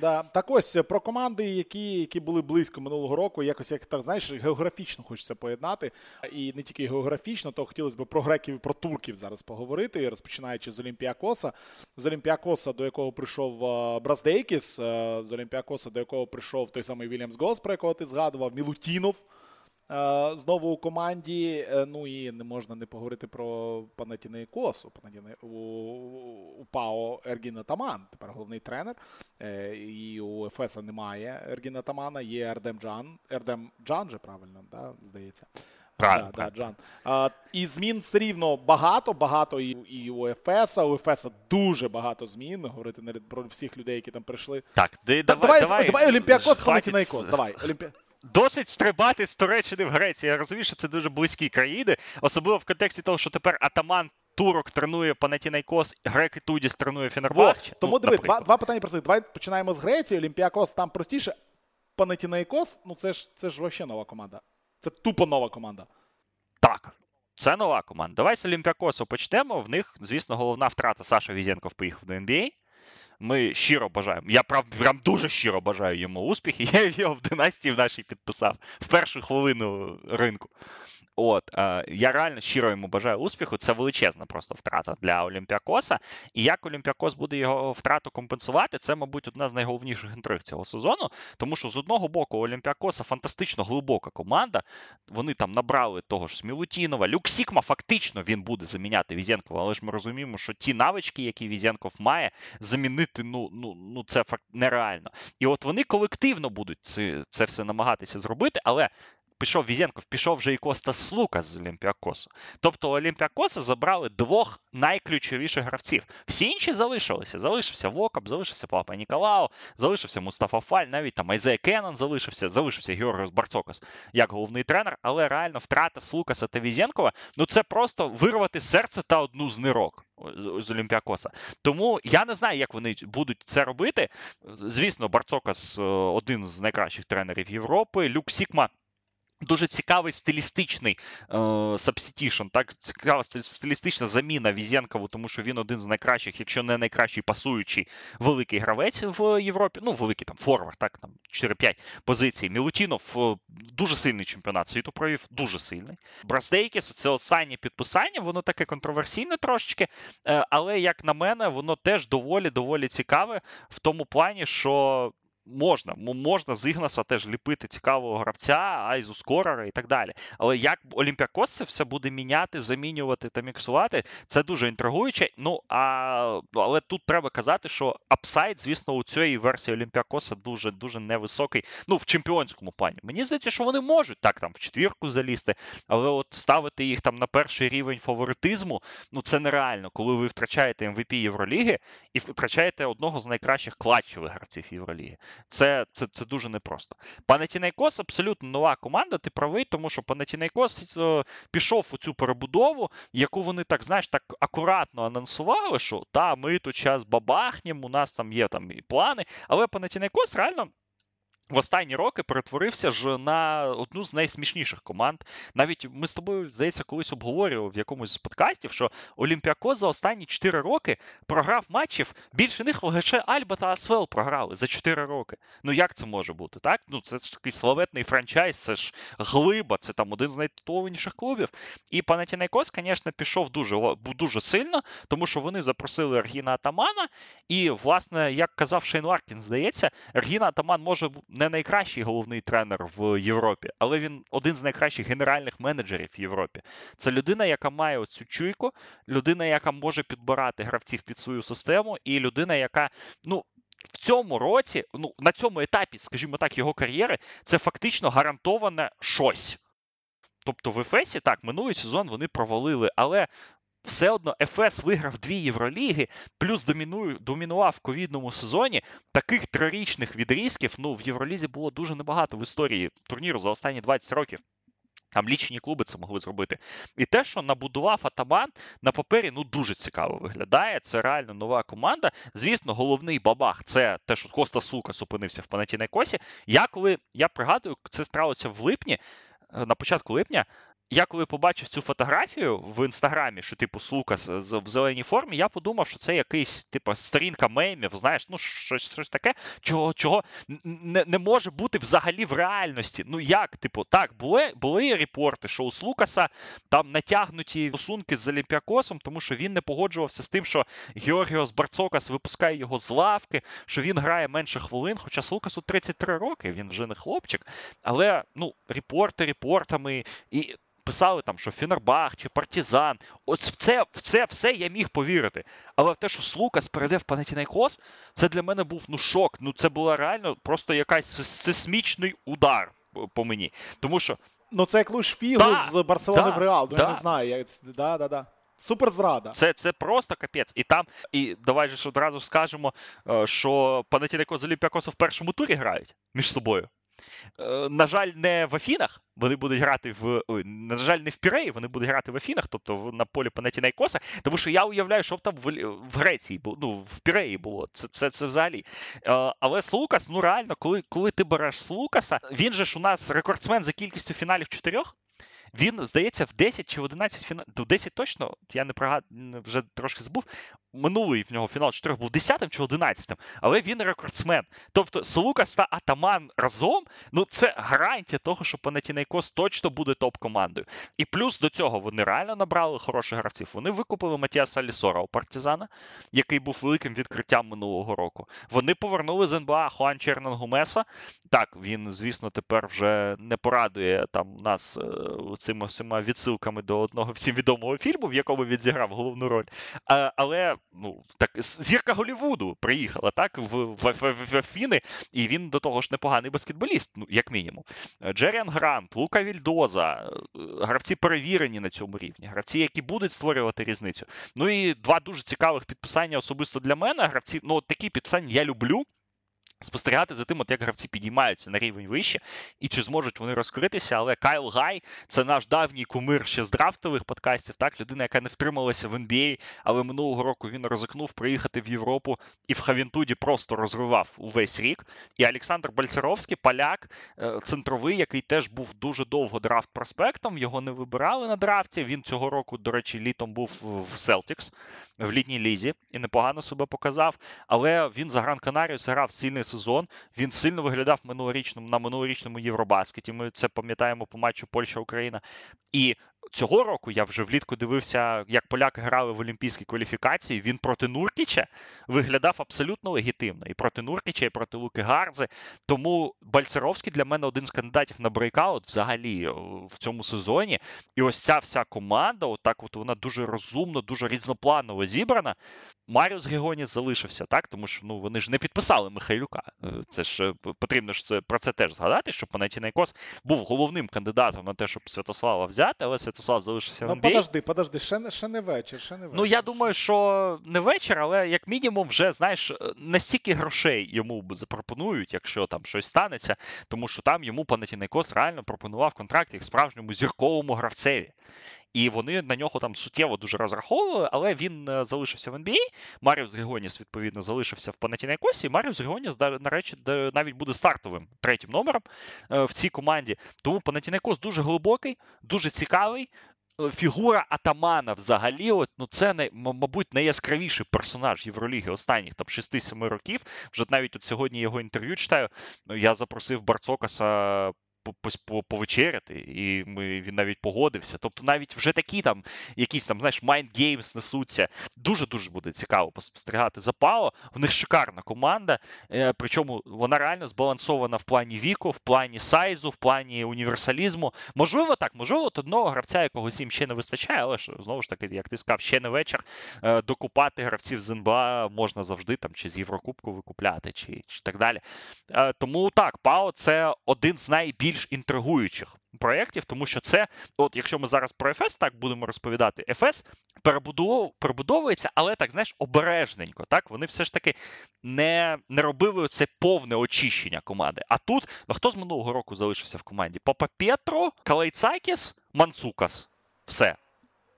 Да. Так ось про команди, які які були близько минулого року, якось як так знаєш, географічно хочеться поєднати. І не тільки географічно, то хотілося б про греків і про турків зараз поговорити, розпочинаючи з Олімпіакоса. З Олімпіакоса, до якого прийшов Браздейкіс, з Олімпіакоса, до якого прийшов той самий Вільямс Гос, про якого ти згадував, Мілутінов. Знову у команді. Е, ну і не можна не поговорити про Панатінейкосу. У, у ПАО Ергіна Таман, тепер головний тренер. Е, і у Ефеса немає Ергіна Тамана, є Ердем Джан. Ердем Джан же правильно, да, здається. Правильно, да, да, Джан. А, І змін все рівно багато, багато і і у Ефеса. У Ефеса дуже багато змін. Говорити не про всіх людей, які там прийшли. Так, да, давай, давай, давай, давай Олімпіакос, Панатінайкос. Давай, Олімпі... Досить стрибати з Туреччини в Грецію. Я розумію, що це дуже близькі країни, особливо в контексті того, що тепер атаман. Турок тренує Панатінайкос, греки Тудіс тренує Фенербахче. Тому ну, диви, два два питання простих. Давай починаємо з Греції. Олімпіакос там простіше. Панатінайкос, ну це ж це ж взагалі нова команда. Це тупо нова команда. Так. Це нова команда. Давай з Олімпіакосу почнемо. В них, звісно, головна втрата Саша Візєнков поїхав до NBA. Ми щиро бажаємо. Я прям, прям дуже щиро бажаю йому успіхи. <laughs> Я його в династії в нашій підписав в першу хвилину ринку. От е, я реально щиро йому бажаю успіху. Це величезна просто втрата для Олімпіакоса. І як Олімпіакос буде його втрату компенсувати, це, мабуть, одна з найголовніших інтриг цього сезону. Тому що з одного боку Олімпіакоса фантастично глибока команда. Вони там набрали того ж Смілутінова. Люк Сікма фактично він буде заміняти Візенкова, але ж ми розуміємо, що ті навички, які Візенков має, замінити ну ну, ну це факт нереально. І от вони колективно будуть це, це все намагатися зробити, але пішов Візенков, пішов вже і Костас Лукас з Олімпіакосу. Тобто Олімпіакоса забрали двох найключовіших гравців. Всі інші залишилися. Залишився Вокап, залишився Папа Ніколао, залишився Мустафа Фаль, навіть там Айзея Кеннон залишився, залишився Георгіос Барцокас як головний тренер, але реально втрата Слукаса та Везенкова ну це просто вирвати серце та одну з нирок. З Олімпіакоса. Тому я не знаю, як вони будуть це робити. Звісно, Барцокас один з найкращих тренерів Європи. Люк Сікма Дуже цікавий стилістичний substitution, так цікава стилістична заміна Везенкову, тому що він один з найкращих, якщо не найкращий пасуючий великий гравець в Європі. Ну, великий там форвард, так там 4-5 позицій. Мілутінов е, дуже сильний чемпіонат світу провів, дуже сильний. Браздейкіс, це останнє підписання, воно таке контроверсійне трошечки, е, але як на мене, воно теж доволі доволі цікаве в тому плані, що Можна, можна з Ігнаса теж ліпити цікавого гравця, iso скорера і так далі. Але як Олімпіакос це все буде міняти, замінювати та міксувати, це дуже інтригуюче. Ну а але тут треба казати, що upside, звісно, у цієї версії Олімпіакоса дуже дуже невисокий. Ну, в чемпіонському плані. Мені здається, що вони можуть так там в четвірку залізти, але от ставити їх там на перший рівень фаворитизму, ну це нереально, коли ви втрачаєте МВП Євроліги і втрачаєте одного з найкращих клатчевих гравців Євроліги. Це це, це дуже непросто. Панатінайкос абсолютно нова команда. Ти правий, тому що Панатінайкос е, пішов у цю перебудову, яку вони так знаєш, так акуратно анонсували, що та ми тут час бабахнемо, у нас там є там і плани. Але Панатінайкос реально в останні роки перетворився ж на одну з найсмішніших команд. Навіть ми з тобою, здається, колись обговорював в якомусь з подкастів, що Олімпіако за останні 4 роки програв матчів. Більше них лише Альба та Асвел програли за 4 роки. Ну як це може бути? Так? Ну це ж такий славетний франчайз, це ж глиба, це там один з найтитулованіших клубів. І Панатінайкос, звісно, пішов дуже дуже сильно, тому що вони запросили Ергіна Атамана. І, власне, як казав Шейн Ларкін, здається, Ергіна Атаман може не найкращий головний тренер в Європі, але він один з найкращих генеральних менеджерів в Європі. Це людина, яка має оцю чуйку, людина, яка може підбирати гравців під свою систему, і людина, яка ну. В цьому році, ну на цьому етапі, скажімо так, його кар'єри, це фактично гарантоване щось. Тобто в Ефесі так, минулий сезон вони провалили, але все одно ФС виграв дві Євроліги, плюс домінує, домінував в ковідному сезоні. Таких трирічних відрізків ну, в Євролізі було дуже небагато в історії турніру за останні 20 років. Там лічені клуби це могли зробити. І те, що набудував Атаман на папері, ну дуже цікаво виглядає. Це реально нова команда. Звісно, головний бабах це те, що Коста Сукас опинився в Панатінайкосі. Я коли я пригадую, це сталося в липні, е, на початку липня. Я коли побачив цю фотографію в інстаграмі, що типу Лукас в зеленій формі, я подумав, що це якийсь типу сторінка мемів, знаєш, ну щось щось таке, чого чого не не може бути взагалі в реальності. Ну як, типу, так, були були репорти, що у Лукаса там натягнуті стосунки з Олімпіакосом, тому що він не погоджувався з тим, що Георгіос Барцокас випускає його з лавки, що він грає менше хвилин. Хоча Лукасу 33 роки, він вже не хлопчик. Але ну, репорти репортами і писали там, що Фінербах чи Партізан. От в це в це все я міг повірити. Але в те, що Слукас перейде в Панатінайкос, це для мене був ну шок. Ну це була реально просто якась сейсмічний удар по мені. Тому що. Ну, це як луж фігу з Барселони да, в Реал. Ну, да. Я не знаю. Як... Да, да, да. Супер зрада. Це це просто капець. І там, і давай же одразу скажемо, е, що Панатінайкос з Олімпіакосом в першому турі грають між собою. Е, на жаль, не в Афінах. Вони будуть грати в на жаль, не в Піреї, вони будуть грати в Афінах, тобто на полі Панеті Найкоса. тому що я уявляю, що там в, в Греції було, ну в Піреї було. Це це, це взагалі. Е, але Слукас, ну реально, коли коли ти береш Слукаса, він же ж у нас рекордсмен за кількістю фіналів чотирьох. Він, здається, в 10 чи в 11 фіналів, в 10 точно, я не пригадую, вже трошки збув. Минулий в нього фінал 4 був 10 чи 11, але він рекордсмен. Тобто Солукас та Атаман разом, ну це гарантія того, що Панатінайкос точно буде топ-командою. І плюс до цього вони реально набрали хороших гравців. Вони викупили Матіаса Лісора у партизана, який був великим відкриттям минулого року. Вони повернули з НБА Хуан Чернан Гумеса. Так, він, звісно, тепер вже не порадує там нас е, цими всіма відсилками до одного всім відомого фільму, в якому він зіграв головну роль. А, Але ну так зірка Голівуду приїхала так в, в, в, в Афіни, і він до того ж непоганий баскетболіст, ну як мінімум. Джеріан Грант, Лука Вільдоза, е, гравці перевірені на цьому рівні, гравці, які будуть створювати різницю. Ну і два дуже цікавих підписання особисто для мене. Гравці, ну такі підписання я люблю спостерігати за тим, от як гравці підіймаються на рівень вище, і чи зможуть вони розкритися. Але Кайл Гай це наш давній кумир ще з драфтових подкастів. Так, людина, яка не втрималася в NBA, але минулого року він ризикнув приїхати в Європу і в Ховентуді просто розривав увесь рік. І Олександр Бальцеровський, поляк, е, центровий, який теж був дуже довго драфт проспектом. Його не вибирали на драфті. Він цього року, до речі, літом був в Селтікс в літній лізі і непогано себе показав. Але він за Гран Канарію грав сильний сезон. Він сильно виглядав минулорічному на минулорічному Євробаскеті. Ми це пам'ятаємо по матчу Польща-Україна. І цього року я вже влітку дивився, як поляки грали в олімпійській кваліфікації. Він проти Нуркіча виглядав абсолютно легітимно. І проти Нуркіча, і проти Луки Гарзи. Тому Бальцеровський для мене один з кандидатів на breakout взагалі в цьому сезоні. І ось ця вся команда, отак от вона дуже розумно, дуже різнопланово зібрана. Маріус Григоніс залишився, так? Тому що ну, вони ж не підписали Михайлюка. Е, це ж е, потрібно ж це, про це теж згадати, що Панатінайкос був головним кандидатом на те, щоб Святослава взяти, але Святослав залишився ну, в NBA. подожди, подожди, ще не, ще не вечір, ще не вечір. Ну, я думаю, що не вечір, але як мінімум, вже знаєш, настільки грошей йому запропонують, якщо там щось станеться, тому що там йому Панатінайкос реально пропонував контракт як справжньому зірковому гравцеві. І вони на нього там суттєво дуже розраховували, але він е, залишився в NBA. Маріус Григоніс, відповідно, залишився в Панатінайкосі. Маріус Григоніс, речі, навіть буде стартовим третім номером е, в цій команді. Тому Панатінайкос дуже глибокий, дуже цікавий. Е, фігура Атамана взагалі, от, ну це мабуть найяскравіший персонаж Євроліги останніх там 6-7 років. Вже навіть от сьогодні його інтерв'ю читаю. Я запросив Барцокаса повечеряти, і ми, він навіть погодився. Тобто, навіть вже такі там якісь там, знаєш, games несуться. Дуже-дуже буде цікаво поспостерігати за Пао. В них шикарна команда, е, причому вона реально збалансована в плані віку, в плані сайзу, в плані універсалізму. Можливо, так, можливо, от одного гравця, якогось їм ще не вистачає, але ж знову ж таки, як ти сказав, ще не вечір. Е, докупати гравців з НБА можна завжди там чи з Єврокубку викупляти, чи, чи так далі. Е, тому так, Пао це один з більш інтригуючих проєктів, тому що це, от якщо ми зараз про ФС так будемо розповідати, перебудов, перебудовується, але так знаєш, обережненько. Так вони все ж таки не не робили це повне очищення команди. А тут ну хто з минулого року залишився в команді? Папа Петро, Калайцакіс, Мансукас. Все.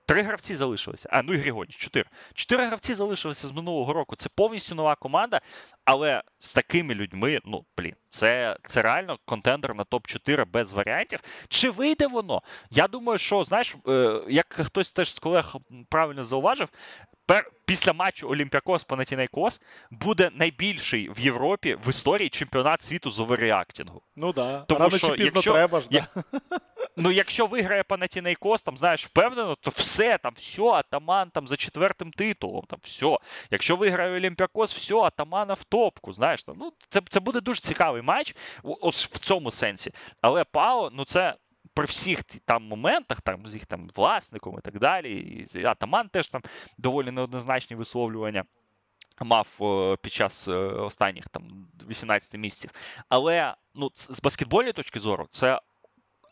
Три гравці залишилися. А, ну і Григоніч, чотири. Чотири гравці залишилися з минулого року. Це повністю нова команда, але з такими людьми, ну, блін, це це реально контендер на топ-4 без варіантів. Чи вийде воно? Я думаю, що, знаєш, е, як хтось теж з колег правильно зауважив, пер, після матчу Олімпіакос Панатінайкос буде найбільший в Європі в історії чемпіонат світу з оверреактингу. Ну да. Тому Рано що, чи пізно якщо, треба ж. Да. <laughs> Ну, якщо виграє Панатінайкос, там знаєш, впевнено, то все, там все, атаман там за четвертим титулом, там все. Якщо виграє Олімпіакос, все, атамана в топку. Знаєш, там, ну це це буде дуже цікавий матч, ось в цьому сенсі. Але Пао, ну це. При всіх там моментах, там з їх там власником і так далі, і Атаман теж там доволі неоднозначні висловлювання мав під час е, останніх там 18 місяців. Але ну, з баскетбольної точки зору, це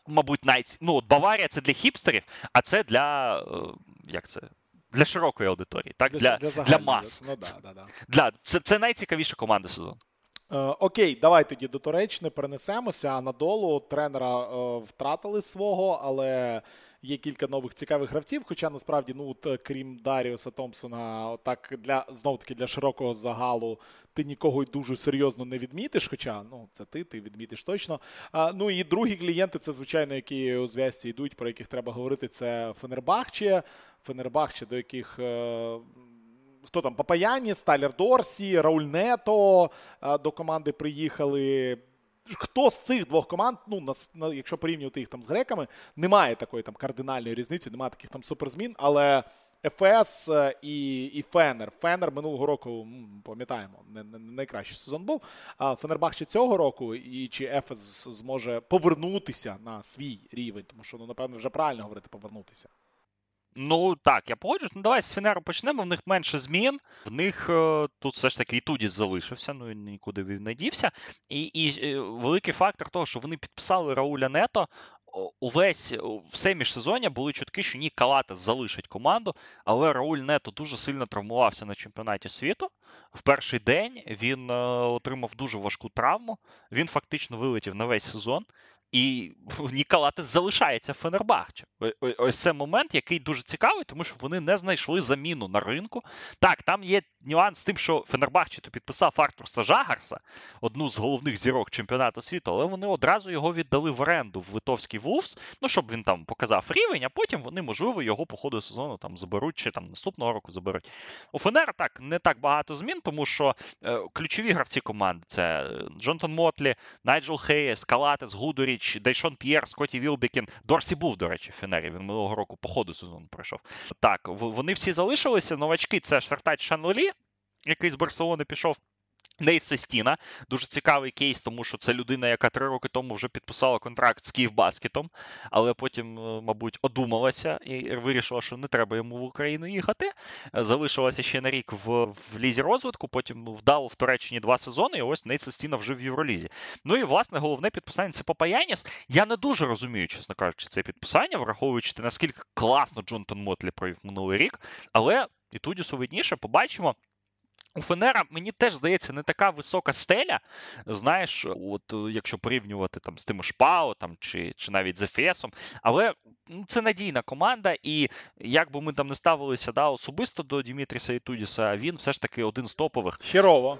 мабуть, найць... ну, Баварія це для хіпстерів, а це для е, як це? Для широкої аудиторії, так? Для для, для, для мас. Ну, да, да, да. Для, Це це найцікавіша команда сезону. Е, окей, давай тоді до Туреччини перенесемося. Анадолу тренера е, втратили свого, але є кілька нових цікавих гравців. Хоча насправді, ну от, крім Даріуса Томпсона, так для знов таки для широкого загалу ти нікого й дуже серйозно не відмітиш. Хоча ну це ти, ти відмітиш точно. А, Ну і другі клієнти, це звичайно, які у зв'язці йдуть, про яких треба говорити. Це Фенербахче. Фенербахче, до яких. Е, хто там Папаяні, Сталер Дорсі, Рауль Нето е, до команди приїхали. Хто з цих двох команд, ну на, на, якщо порівнювати їх там з греками, немає такої там кардинальної різниці, немає таких там суперзмін, але ФС е, і і Фенер. Фенер минулого року, пам'ятаємо, не, не, не найкращий сезон був. А Фенербахче цього року, і чи ФС зможе повернутися на свій рівень, тому що, ну, напевно, вже правильно говорити повернутися. Ну так, я погоджуюсь. Ну давай з Фінеру почнемо. В них менше змін. В них е, тут все ж таки і Тудіс залишився, ну нікуди він не дівся. І і е, великий фактор того, що вони підписали Рауля Нето. Увесь все міжсезоння були чутки, що ні, Калата залишить команду, але Рауль Нето дуже сильно травмувався на чемпіонаті світу. В перший день він е, отримав дуже важку травму. Він фактично вилетів на весь сезон. І <laughs> Ніколатес залишається Фенербахче. Ось це момент, який дуже цікавий, тому що вони не знайшли заміну на ринку. Так, там є нюанс з тим, що Фенербахче то підписав Артурса Жагарса, одну з головних зірок чемпіонату світу, але вони одразу його віддали в оренду в Литовський Вулфс, ну щоб він там показав рівень, а потім вони, можливо, його по ходу сезону там заберуть чи там наступного року заберуть. У Фенера так не так багато змін, тому що е, ключові гравці команди це Джонатан Мотлі, Найджел Хейс, Калатес, Гудуріч. Іліч, Дайшон П'єр, Скотті Вілбікін. Дорсі був, до речі, в Фенері. Він минулого року по ходу сезону пройшов. Так, вони всі залишилися. Новачки це Шертач Шанли, який з Барселони пішов. Нейт Сестіна, дуже цікавий кейс, тому що це людина, яка три роки тому вже підписала контракт з Київбаскетом, але потім, е, мабуть, одумалася і вирішила, що не треба йому в Україну їхати. Залишилася ще на рік в, в лізі розвитку, потім вдало в Туреччині два сезони, і ось Нейт Сестіна вже в Євролізі. Ну і власне головне підписання це Папаяніс. Я не дуже розумію, чесно кажучи, це підписання, враховуючи те, наскільки класно Джонтон Мотлі провів минулий рік, але і Тудісу видніше побачимо. У Фенера, мені теж здається, не така висока стеля. Знаєш, от якщо порівнювати там з тим Шпао там, чи чи навіть з Ефесом, але ну, це надійна команда, і як би ми там не ставилися да, особисто до Дімітріса і Тудіса, він все ж таки один з топових. Херово.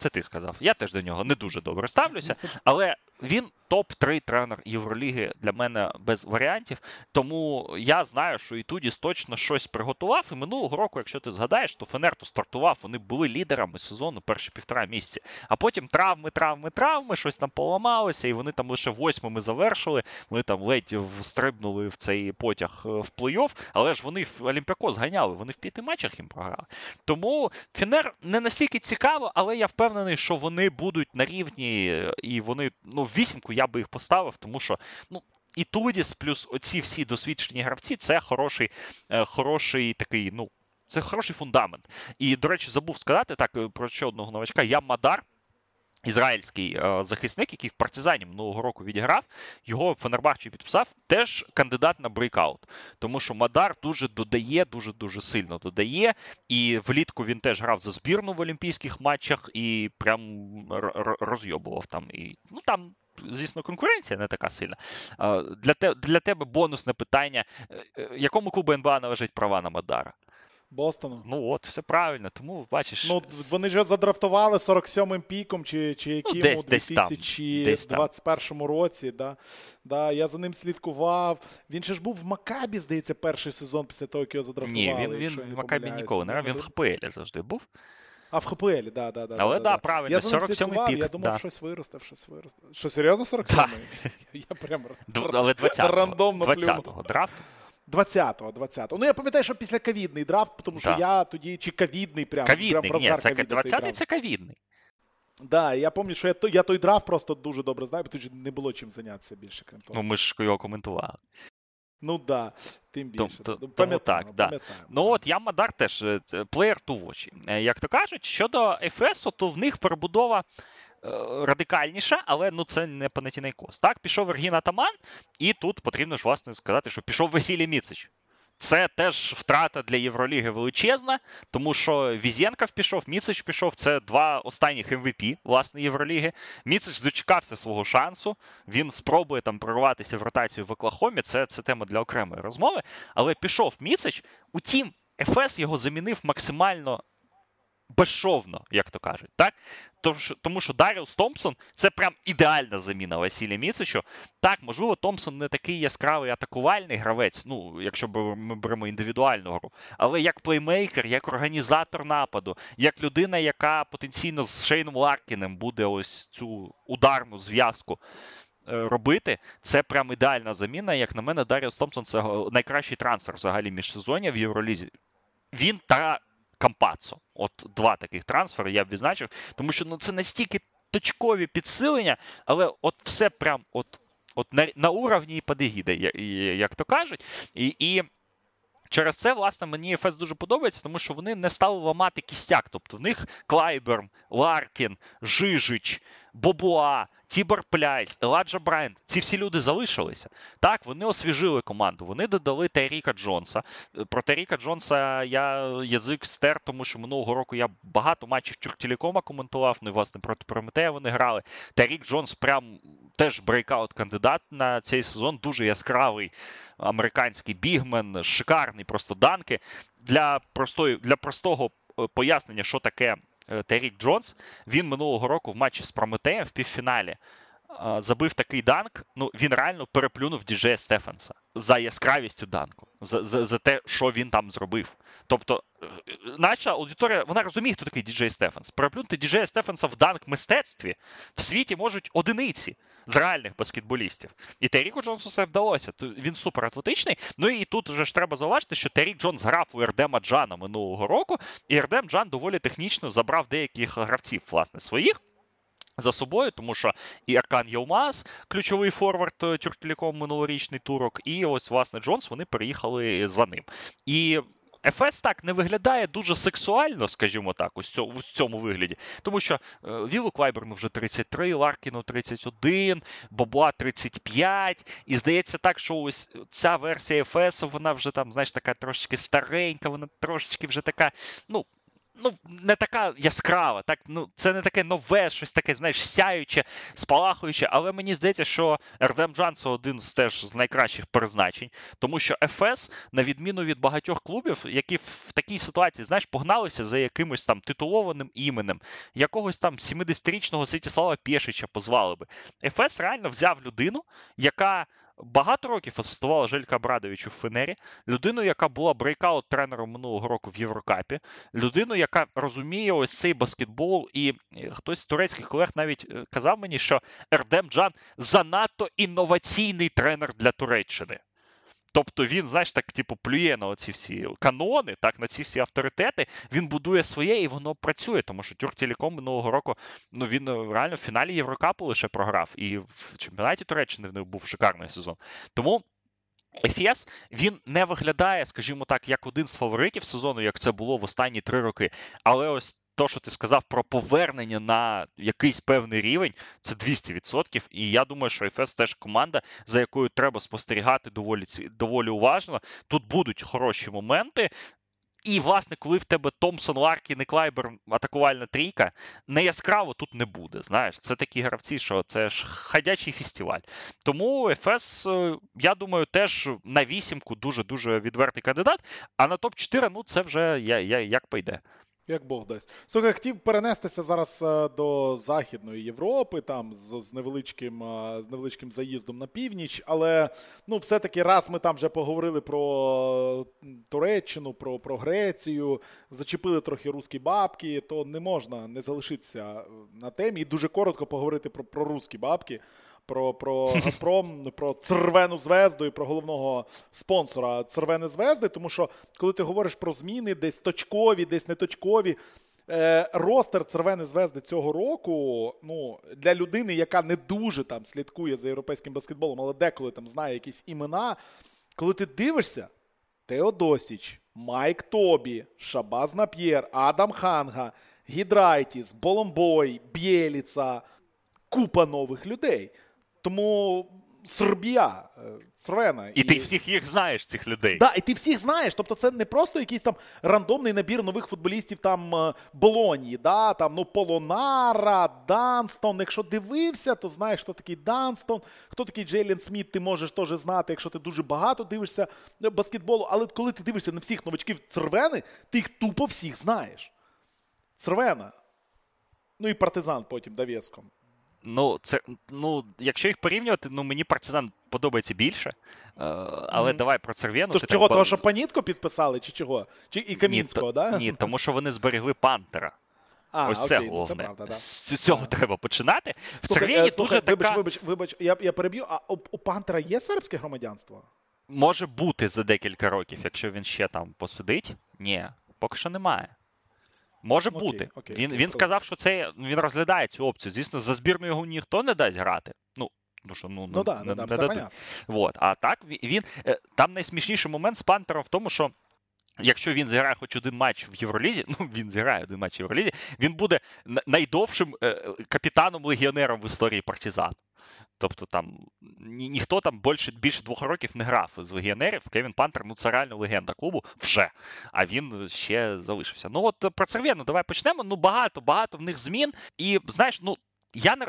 Це ти сказав. Я теж до нього не дуже добре ставлюся, але він топ-3 тренер Євроліги для мене без варіантів. Тому я знаю, що і Тудіс точно щось приготував. І минулого року, якщо ти згадаєш, то Фенерту стартував, вони були лідерами сезону перші півтора місяці. А потім травми, травми, травми, щось там поламалося, і вони там лише восьмими завершили. Вони там ледь встрибнули в цей потяг е, в плей-офф, але ж вони в Олімпіако зганяли, вони в п'яти матчах їм програли. Тому Фенер не настільки цікаво, але я впевнений, що вони будуть на рівні, і вони ну вісімку я би їх поставив, тому що ну. Ітудіс, плюс оці всі досвідчені гравці, це хороший, е, хороший такий, ну, це хороший фундамент. І, до речі, забув сказати так е, про ще одного новачка. Ям Мадар, ізраїльський е, захисник, який в партизані минулого року відіграв, його Фенербахчі підписав, теж кандидат на breakout. Тому що Мадар дуже додає, дуже дуже сильно додає. І влітку він теж грав за збірну в олімпійських матчах і прям розйобував там. І, ну там звісно, конкуренція не така сильна. Для те, для тебе бонусне питання: е, е, якому клубу НБА належить права на Мадара? Бостону. Ну от, все правильно. Тому бачиш. Ну, вони ж задрафтували 47-м піком, чи чи яким ну, десь, у 2021 році. Да. Да, Я за ним слідкував. Він ще ж був в Макабі, здається, перший сезон після того, як його задрафтували. Ні, він він в Макабі ніколи не грав, він в ХПЛ завжди був. А в ХПЛ, да, да, да. Але да, да, правильно, я 47 пік. Я думав, да. щось виростив, щось виростив. Що, серйозно 47-й? Я прям Але 20-го, рандомно 20-го драфту. 20-го, 20-го. Ну, я пам'ятаю, що після ковідний драфт, тому що да. я тоді, чи ковідний прям. Ковідний, прям ні, це 20-й це ковідний. Так, да, я пам'ятаю, що я той, я той драфт просто дуже добре знаю, бо тут не було чим зайнятися більше, крім того. Ну, ми ж його коментували. Ну так, да, тим більше. Тому, тому так, да. Ну от я Мадар теж плеєр ту очі. Як то кажуть, щодо Ефесу, то в них перебудова. Е, радикальніша, але ну це не Панатінайкос. Так, пішов Ергін Атаман, і тут потрібно ж власне сказати, що пішов Василій Міцич. Це теж втрата для Євроліги величезна, тому що Візєнков пішов, Міцич пішов. Це два останніх МВП ем власне Євроліги. Міцич дочекався свого шансу. Він спробує там прорватися в ротацію в Оклахомі. Це це тема для окремої розмови. Але пішов Міцич. Утім, ФС його замінив максимально безшовно, як то кажуть. так? Тому що, Даріус Томпсон це прям ідеальна заміна Василі Міцичу. Так, можливо, Томпсон не такий яскравий атакувальний гравець, ну, якщо ми беремо індивідуальну гру, але як плеймейкер, як організатор нападу, як людина, яка потенційно з Шейном Ларкіним буде ось цю ударну зв'язку. Е, робити це прям ідеальна заміна. Як на мене, Даріус Томпсон це найкращий трансфер взагалі міжсезоння в Євролізі. Він та Кампацо. От два таких трансфери я б відзначив, тому що ну, це настільки точкові підсилення, але от все прям от от на на уровні Падегіда, як то кажуть. І, і через це, власне, мені Ефес дуже подобається, тому що вони не стали ламати кістяк. Тобто в них Клайберн, Ларкін, Жижич, Бобуа. Тібор Пляйс, Елайджа Брайант, ці всі люди залишилися. Так, вони освіжили команду. Вони додали Теріка Джонса. Е, про Теріка Джонса я язик стер, тому що минулого року я багато матчів Тюрктелекома коментував. Ну і власне проти Прометея вони грали. Терік Джонс прям теж breakout кандидат на цей сезон. Дуже яскравий американський big man, шикарний просто данки. Для простої, для простого е, пояснення, що таке Е, Терік Джонс. Він минулого року в матчі з Прометеєм в півфіналі забив такий данк. Ну він реально переплюнув Діджея Стефенса за яскравістю данку, за, за, за те, що він там зробив. Тобто, е, наша аудиторія вона розуміє, хто такий Діджей Стефенс. Переплюнути Діджея Стефенса в данк мистецтві в світі можуть одиниці. З реальних баскетболістів. І Теріку Джонсу це вдалося. Він супер атлетичний. Ну і тут вже ж треба зауважити, що Терік Джонс грав у Ердема Джана минулого року, і Ердем Джан доволі технічно забрав деяких гравців, власне, своїх. За собою, тому що і Аркан Єлмаз, ключовий форвард е, Тюркелеком минулорічний турок, і ось власне Джонс вони переїхали за ним. І ФС так не виглядає дуже сексуально, скажімо так, у цьому, цьому вигляді. Тому що е, Вілу Клайберну вже 33, Ларкіну 31, Бобла 35. І здається так, що ось ця версія ФС, вона вже там, знаєш, така трошечки старенька, вона трошечки вже така, ну ну, не така яскрава, так, ну, це не таке нове, щось таке, знаєш, сяюче, спалахуюче, але мені здається, що Ардем Джан це один з теж з найкращих призначень, тому що ФС, на відміну від багатьох клубів, які в такій ситуації, знаєш, погналися за якимось там титулованим іменем, якогось там 70-річного Светіслава Пєшича позвали би. Ефес реально взяв людину, яка багато років асистувала Желько Обрадовичу у Фенері, людину, яка була breakout тренером минулого року в Єврокапі, людину, яка розуміє ось цей баскетбол, і хтось з турецьких колег навіть е, казав мені, що Ердем Джан занадто інноваційний тренер для Туреччини. Тобто він, знаєш, так, типу, плює на оці всі канони, так, на ці всі авторитети, він будує своє і воно працює, тому що Тюрктелеком минулого року ну, він е, реально в фіналі Єврокапу лише програв, і в чемпіонаті Туреччини в них був шикарний сезон. Тому. Ефіс він не виглядає, скажімо так, як один з фаворитів сезону, як це було в останні три роки. Але ось то, що ти сказав про повернення на якийсь певний рівень, це 200%. І я думаю, що ФС теж команда, за якою треба спостерігати доволі доволі уважно. Тут будуть хороші моменти. І, власне, коли в тебе Томпсон, Ларкін і Клайбер атакувальна трійка, не яскраво тут не буде. Знаєш, це такі гравці, що це ж ходячий фестиваль. Тому ФС, е, я думаю, теж на вісімку дуже-дуже відвертий кандидат. А на топ-4, ну це вже я, я, як пойде. Як Бог дасть. Слухай, хотів перенестися зараз е, до Західної Європи, там з, з невеличким е, з невеличким заїздом на північ. Але ну, все-таки раз ми там вже поговорили про Туреччину, про про Грецію, зачепили трохи русські бабки, то не можна не залишитися на темі і дуже коротко поговорити про, про русські бабки про про Газпром, про Цервену звезду і про головного спонсора Цервени звезди. Тому що, коли ти говориш про зміни, десь точкові, десь не точкові. Е, ростер Цервени звезди цього року, ну, для людини, яка не дуже там слідкує за європейським баскетболом, але деколи там знає якісь імена. Коли ти дивишся, Теодосіч, Майк Тобі, Шабаз Нап'єр, Адам Ханга, Гідрайтіс, Боломбой, Бєліца, купа нових людей. Тому Сербія, е, Црвена. І, і ти всіх їх знаєш, цих людей. Да, і ти всіх знаєш. Тобто це не просто якийсь там рандомний набір нових футболістів там е, Болонії, да, там, ну, Полонара, Данстон. Якщо дивився, то знаєш, хто такий Данстон, хто такий Джейлен Сміт, ти можеш теж знати, якщо ти дуже багато дивишся баскетболу. Але коли ти дивишся на всіх новачків Црвени, ти їх тупо всіх знаєш. Црвена. Ну і партизан потім дов'язком. Ну, це ну, якщо їх порівнювати, ну мені партизан подобається більше. Е, але mm. давай про Церв'єну. Тож чого, так... того, що Панітко підписали, чи чого? Чи і Камінського, ні, да? Ні, тому що вони зберегли Пантера. А, Ось окей, це ну, головне. Це правда, да. З цього а. треба починати. В Церв'єні е, дуже вибач, така... Вибач, вибач, я я переб'ю, а у, у Пантера є сербське громадянство? Може бути за декілька років, якщо він ще там посидить. Ні, поки що немає. Може окей, бути. Окей, він окей, він сказав, що це він розглядає цю опцію. Звісно, за збірну його ніхто не дасть грати. Ну, Ну, що, ну, ну, да, не, да, не, це не Вот. А так він е, там найсмішніший момент з Пантером в тому, що. Якщо він зіграє хоч один матч в Євролізі, <laughs> ну він зіграє один матч в Євролізі, він буде найдовшим е, капітаном-легіонером в історії партизан. Тобто там ні, ніхто там більше більше двох років не грав з легіонерів. Кевін Пантер, ну це реально легенда клубу вже. А він ще залишився. Ну от про Цервєну давай почнемо. Ну багато, багато в них змін. І знаєш, ну я не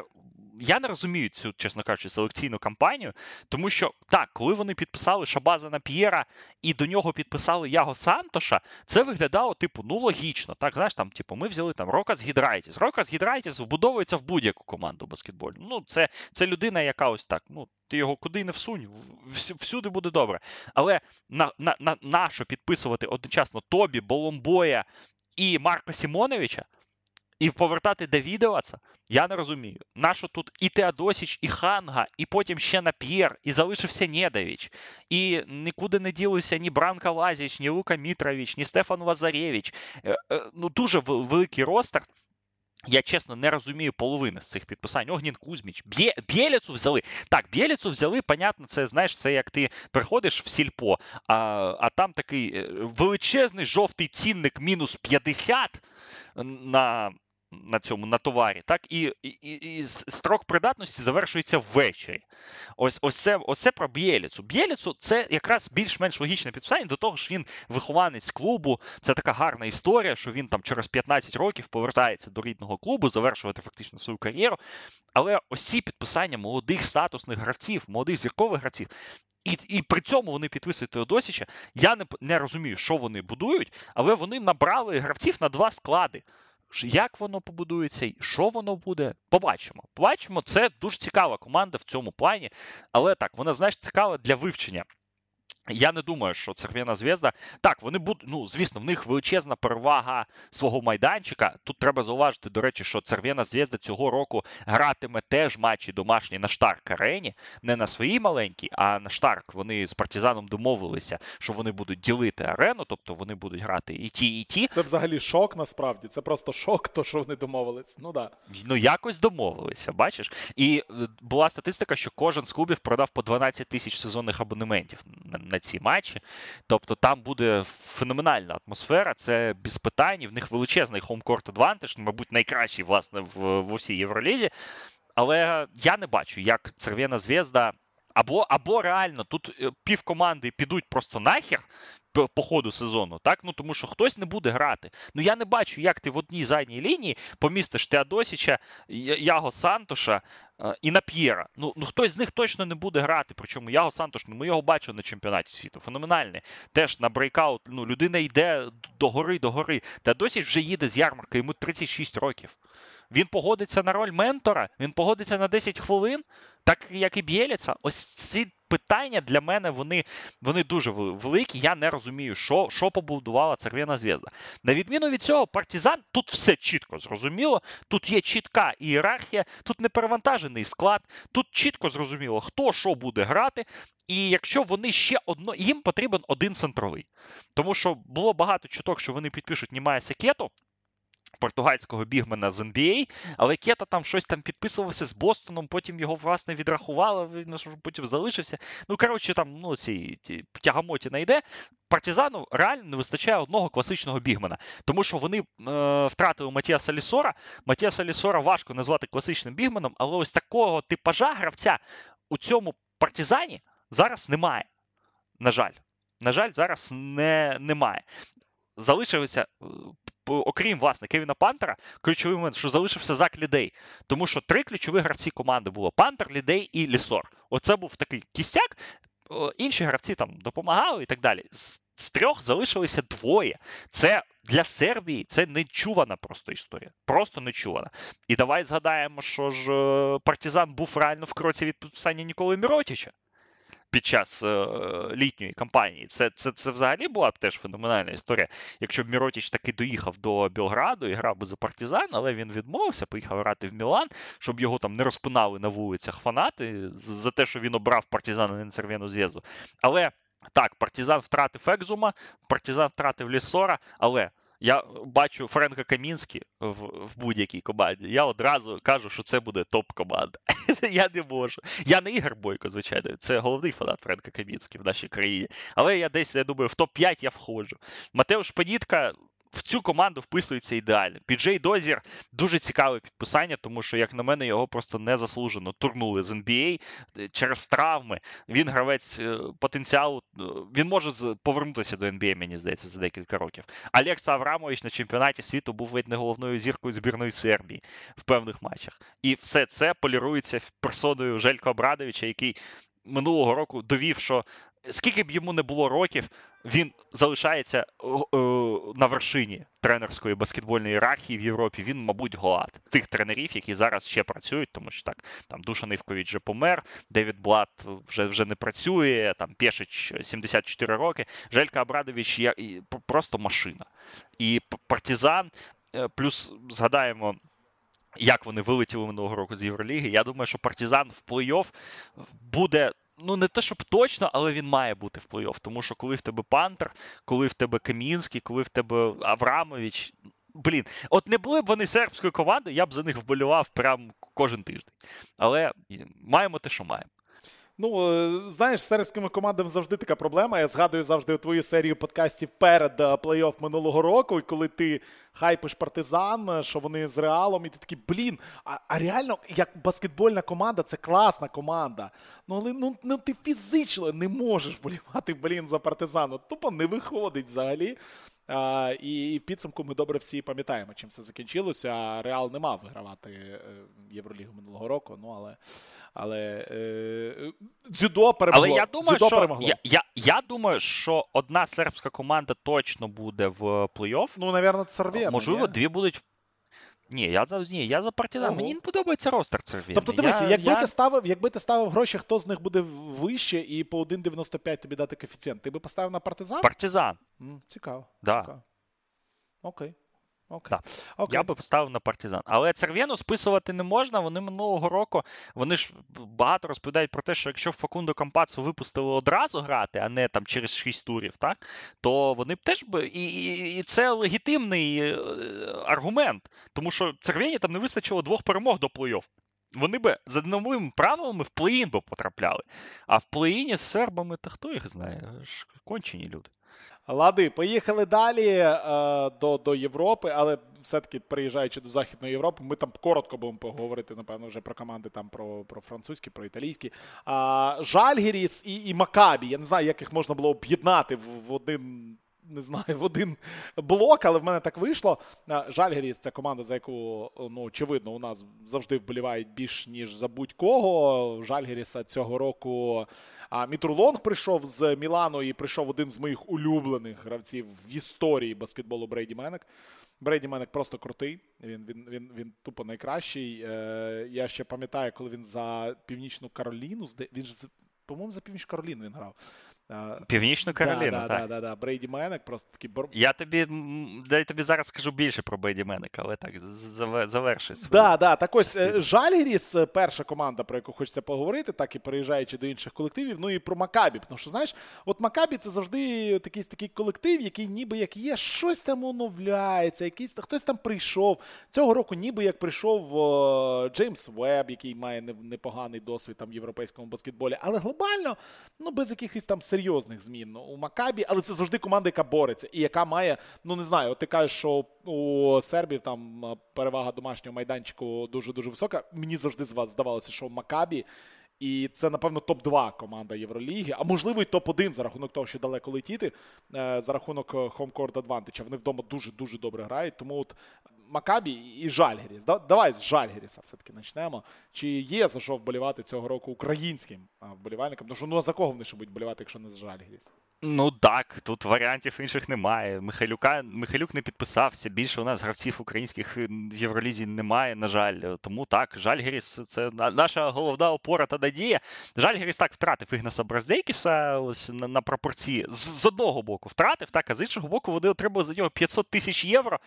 я не розумію цю, чесно кажучи, селекційну кампанію, тому що так, коли вони підписали Шабаза на П'єра і до нього підписали Яго Сантоша, це виглядало, типу, ну логічно. Так, знаєш, там, типу, ми взяли там Рокас Гідрайтіс. Рокас Гідрайтіс вбудовується в будь-яку команду баскетбольну. Ну, це це людина, яка ось так. ну, ти його куди не всунь, всюди буде добре. Але на на, на, на що підписувати одночасно Тобі, Боломбоя і Марка Сімоновича, і повертати Давідоваца, я не розумію. Нащо тут і Теодосіч, і Ханга, і потім ще Нап'єр, і залишився Недович, і нікуди не ділися ні Бранко Лазіч, ні Лука Мітрович, ні Стефан Лазаревич. Е, е, ну, Дуже великий ростер. Я чесно не розумію половини з цих підписань. Огнєн Кузьміч, Бє... Бєліцу взяли. Так, Бєліцу взяли, понятно, це знаєш, це як ти приходиш в сільпо, а а там такий е, величезний жовтий цінник мінус 50 на на цьому на товарі, так і і, і строк придатності завершується ввечері. Ось ось це ось це про Бєліцу. Бєліцу це якраз більш-менш логічне підписання до того, що він вихованець клубу. Це така гарна історія, що він там через 15 років повертається до рідного клубу, завершувати фактично свою кар'єру. Але ось ці підписання молодих статусних гравців, молодих зіркових гравців. І і при цьому вони підписують Теодосіча. Я не не розумію, що вони будують, але вони набрали гравців на два склади. Як воно побудується, і що воно буде, побачимо. Побачимо, це дуже цікава команда в цьому плані, але так, вона, знаєш, цікава для вивчення. Я не думаю, що Церв'яна зв'язда. Так, вони будуть, ну, звісно, в них величезна перевага свого майданчика. Тут треба зауважити, до речі, що Церв'яна зв'язда цього року гратиме теж матчі домашні на Штарк арені, не на своїй маленькій, а на Штарк. Вони з партизаном домовилися, що вони будуть ділити арену, тобто вони будуть грати і ті, і ті. Це взагалі шок насправді. Це просто шок, то що вони домовились. Ну да. Ну якось домовилися, бачиш. І е, була статистика, що кожен з клубів продав по 12 тисяч сезонних абонементів на ці матчі. Тобто там буде феноменальна атмосфера, це без питань. В них величезний хомкорт адвантаж, мабуть, найкращий власне в, в усій Євролізі. Але я не бачу, як Црвена звєзда. Або або реально тут е, пів команди підуть просто нахер по ходу сезону, так? Ну тому що хтось не буде грати. Ну я не бачу, як ти в одній задній лінії помістиш Теодосіча, Яго Сантоша е, і Нап'єра. Ну ну хтось з них точно не буде грати. Причому Яго Сантош, ну ми його бачили на чемпіонаті світу. Феноменальний. Теж на breakout. Ну, людина йде до гори, до гори. Теодосіч вже їде з ярмарки, йому 36 років. Він погодиться на роль ментора, він погодиться на 10 хвилин, так як і Бєліца. Ось ці питання для мене вони вони дуже великі. Я не розумію, що що побудувала Церв'яна зв'язда. На відміну від цього, партизан тут все чітко зрозуміло. Тут є чітка ієрархія, тут не перевантажений склад, тут чітко зрозуміло, хто що буде грати. І якщо вони ще одно, їм потрібен один центровий. Тому що було багато чуток, що вони підпишуть Німая Секету португальського бігмена з NBA, але Кета там щось там підписувався з Бостоном, потім його, власне, відрахували, він потім залишився. Ну, коротше, там ну, ці, ці тягамоті найде. Партизану реально не вистачає одного класичного бігмена, тому що вони е, втратили Матіаса Лісора. Матіаса Лісора важко назвати класичним бігменом, але ось такого типажа гравця у цьому партизані зараз немає. На жаль, на жаль, зараз не, немає. Залишилися е, окрім власне Кевіна Пантера, ключовий момент, що залишився Зак Лідей. Тому що три ключові гравці команди було Пантер, Лідей і Лісор. Оце був такий кістяк. Інші гравці там допомагали і так далі. З, з трьох залишилися двоє. Це для Сербії це нечувана просто історія. Просто нечувана. І давай згадаємо, що ж е, партизан був реально в кроці від підписання Ніколи Міротіча під час е, літньої кампанії. Це це, це взагалі була б теж феноменальна історія. Якщо б Міротіч таки доїхав до Білграду і грав би за партизан, але він відмовився, поїхав грати в Мілан, щоб його там не розпинали на вулицях фанати за те, що він обрав партизан, а не Церв'яну зв'язку. Але так, партизан втратив Екзума, партизан втратив Лісора, але я бачу Френка Камінські в в будь-якій команді. Я одразу кажу, що це буде топ-команда. <laughs> Я не можу. Я не Ігор Бойко, звичайно. Це головний фанат Френка Камінські в нашій країні. Але я десь, я думаю, в топ-5 я входжу. Матеуш Панітка в цю команду вписується ідеально. Піджей Дозір дуже цікаве підписання, тому що, як на мене, його просто незаслужено турнули з NBA через травми. Він гравець е, потенціалу. Е, він може повернутися до NBA, мені здається, за декілька років. Алекса Аврамович на чемпіонаті світу був ледь не головною зіркою збірної Сербії в певних матчах. І все це полірується персоною Желько Абрадовича, який минулого року довів, що скільки б йому не було років, він залишається е, на вершині тренерської баскетбольної ієрархії в Європі. Він, мабуть, голад тих тренерів, які зараз ще працюють, тому що так там Душа Івкович вже помер, Девід Блат вже вже не працює. Там Пєшич 74 роки. Желька Абрадович я просто машина. І партизан плюс згадаємо. Як вони вилетіли минулого року з Євроліги. Я думаю, що партизан в плей-офф буде. Ну, не те, щоб точно, але він має бути в плей-офф. Тому що коли в тебе Пантер, коли в тебе Камінський, коли в тебе Аврамович. Блін, от не були б вони сербською командою, я б за них вболював прям кожен тиждень. Але маємо те, що маємо. Ну, е, знаєш, з сербськими командами завжди така проблема. Я згадую завжди твою серію подкастів перед е, плей-офф минулого року, і коли ти хайпиш партизан, е, що вони з реалом, і ти такий, блін, а а реально, як баскетбольна команда, це класна команда. Ну, але ну, ну ти фізично не можеш болівати, блін, за партизан. От Тупо не виходить взагалі. І в підсумку ми добре всі пам'ятаємо, чим все закінчилося. Реал не мав вигравати Євролігу минулого року. Ну але але е, дзюдо перемогло. Але я думаю, дзюдо що перемогло. Я, я я, думаю, що одна сербська команда точно буде в плей-офф. Ну, навірно, це Можливо, дві будуть в ні, я за ні, я за партизан. Ого. Мені не подобається ростер Цервіни. Тобто, дивися, якби я... ти ставив, якби ти ставив гроші, хто з них буде вище, і по 1,95 тобі дати коефіцієнт, ти би поставив на партизан? Партизан. М, цікаво. Да. Цікаво. Окей. Okay. Okay. Я би поставив на партизан. Але Церв'єну списувати не можна. Вони минулого року вони ж багато розповідають про те, що якщо Факундо Кампацу випустили одразу грати, а не там через 6 турів, так то вони б теж би. І і, і це легітимний е, аргумент, тому що Церв'єні там не вистачило двох перемог до плей-офф. Вони би за новими правилами в плей-ін би потрапляли. А в плей-іні з сербами, та хто їх знає? Кончені люди. Лади, поїхали далі е, до до Європи, але все-таки приїжджаючи до Західної Європи, ми там коротко будемо поговорити, напевно, вже про команди там про про французькі, про італійські. А, Жальгіріс і і Макабі. Я не знаю, як їх можна було об'єднати в, в один. Не знаю, в один блок, але в мене так вийшло. Жальгеріс це команда, за яку, ну, очевидно, у нас завжди вболівають більш ніж за будь-кого. Жальгеріса цього року Мітрулонг прийшов з Мілану і прийшов один з моїх улюблених гравців в історії баскетболу Брейді Менек. Брейді Менек просто крутий. Він він, він, він тупо найкращий. Е, Я ще пам'ятаю, коли він за Північну Кароліну, він ж, по-моєму, за Північну Кароліну він грав. Північну Кароліну, да, так. Да, да, да. Брейді Менек просто такий бор... Я тобі дай тобі зараз скажу більше про Брейді Менека, але так, заверши свою. Да, да. Так ось е, Жальгіріс, е, перша команда, про яку хочеться поговорити, так і переїжджаючи до інших колективів. Ну і про Макабі. Тому що, знаєш, от Макабі це завжди такий такий колектив, який ніби як є, щось там оновляється, якийсь хтось там прийшов. Цього року, ніби як прийшов о, Джеймс Веб, який має непоганий досвід там в європейському баскетболі, але глобально, ну без якихось там серйозних серйозних змін у Макабі, але це завжди команда, яка бореться і яка має, ну не знаю, от ти кажеш, що у Сербів там перевага домашнього майданчику дуже дуже висока. Мені завжди здавалося, що в Макабі. І це, напевно, топ-2 команда Євроліги, а можливо, і топ-1 за рахунок того, що далеко летіти, е, за рахунок Home Court Advantage. Вони вдома дуже-дуже добре грають. Тому от Макабі і Жальгеріс. Давай з Жальгеріса все-таки почнемо. Чи є за що вболівати цього року українським вболівальникам? Тому що ну за кого вони ще будуть вболівати, якщо не з Жальгеріс? Ну так, тут варіантів інших немає. Михайлюка Михайлюк не підписався. Більше у нас гравців українських в Євролізі немає, на жаль. Тому так, Жальгеріс це наша головна опора та надія. Жальгеріс так втратив Ігнаса Браздейкіса ось на, на пропорції. З, з одного боку втратив, так, а з іншого боку, вони отримали за нього 500 тисяч євро.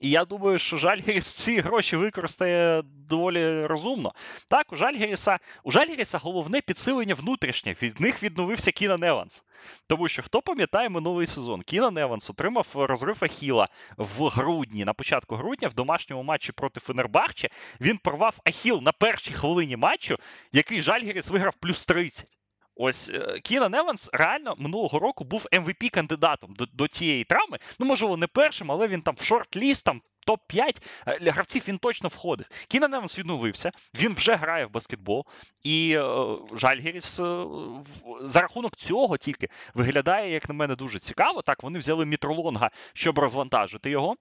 І я думаю, що Жальгіріс ці гроші використає доволі розумно. Так, у Жальгіріса у Жальгіріса головне підсилення внутрішнє. Від них відновився Кінан Еванс. Тому що хто пам'ятає минулий сезон? Кінан Еванс отримав розрив Ахіла в грудні, на початку грудня, в домашньому матчі проти Фенербахче. Він порвав Ахіл на першій хвилині матчу, який Жальгіріс виграв плюс 30. Ось е, Кінан Еванс реально минулого року був MVP кандидатом до до цієї травми. Ну, можливо, не першим, але він там в шорт-ліст, там топ-5 е, гравців він точно входив. Кінан Еванс відновився, він вже грає в баскетбол, і Жальгіріс Жальгеріс е, за рахунок цього тільки виглядає, як на мене, дуже цікаво. Так, вони взяли Мітру-Лонга, щоб розвантажити його.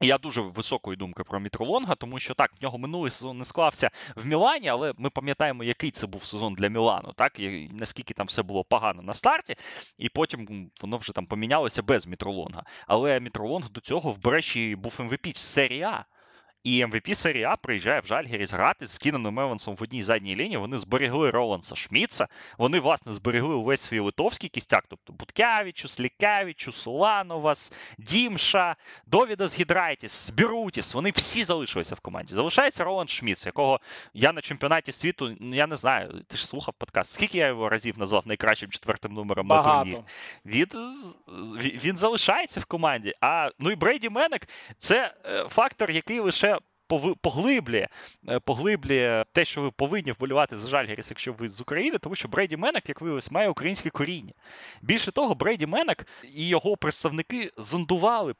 Я дуже високої думки про Мітру-Лонга, тому що так, в нього минулий сезон не склався в Мілані, але ми пам'ятаємо, який це був сезон для Мілану, так і наскільки там все було погано на старті, і потім воно вже там помінялося без Мітру-Лонга. Але Мітру-Лонг до цього в Бреші був MVP серії А. І МВП серії А приїжджає в Жальгіріс грати з Кінаном Евансом в одній задній лінії. Вони зберегли Роланса Шміца. Вони, власне, зберегли увесь свій литовський кістяк, тобто Буткявічу, Слікавічу, Солановас, Дімша, Довідас Гідрайтіс, Бірутіс. Вони всі залишилися в команді. Залишається Роланд Шміц, якого я на чемпіонаті світу, я не знаю, ти ж слухав подкаст. Скільки я його разів назвав найкращим четвертим номером Багато. на турнірі? Він, він залишається в команді. А ну і Брейді Менек це е, фактор, який лише поглиблює е, поглиблює те, що ви повинні вболівати за Жальгеріс, якщо ви з України, тому що Брейді Менек, як виявилось, має українське коріння. Більше того, Брейді Менек і його представники зондували.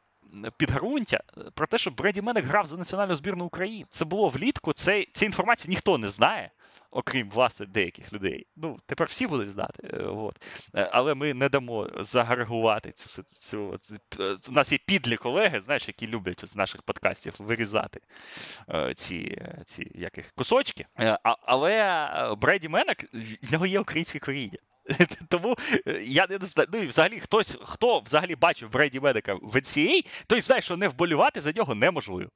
Підґрунтя про те, що Бреді Менек грав за національну збірну України. Це було влітку. Це, Ця інформація ніхто не знає окрім власне деяких людей. Ну, тепер всі будуть знати. Е, от. Е, але ми не дамо загрегувати цю цю. Е, у нас є підлі колеги, знаєш, які люблять з наших подкастів вирізати ці ці яких кусочки. А, Але Бреді Менек, в нього є українське коріння. <laughs> Тому я не знаю. Ну і взагалі хтось, хто взагалі бачив Бреді Медика в NCAA, той знає, що не вболювати за нього неможливо.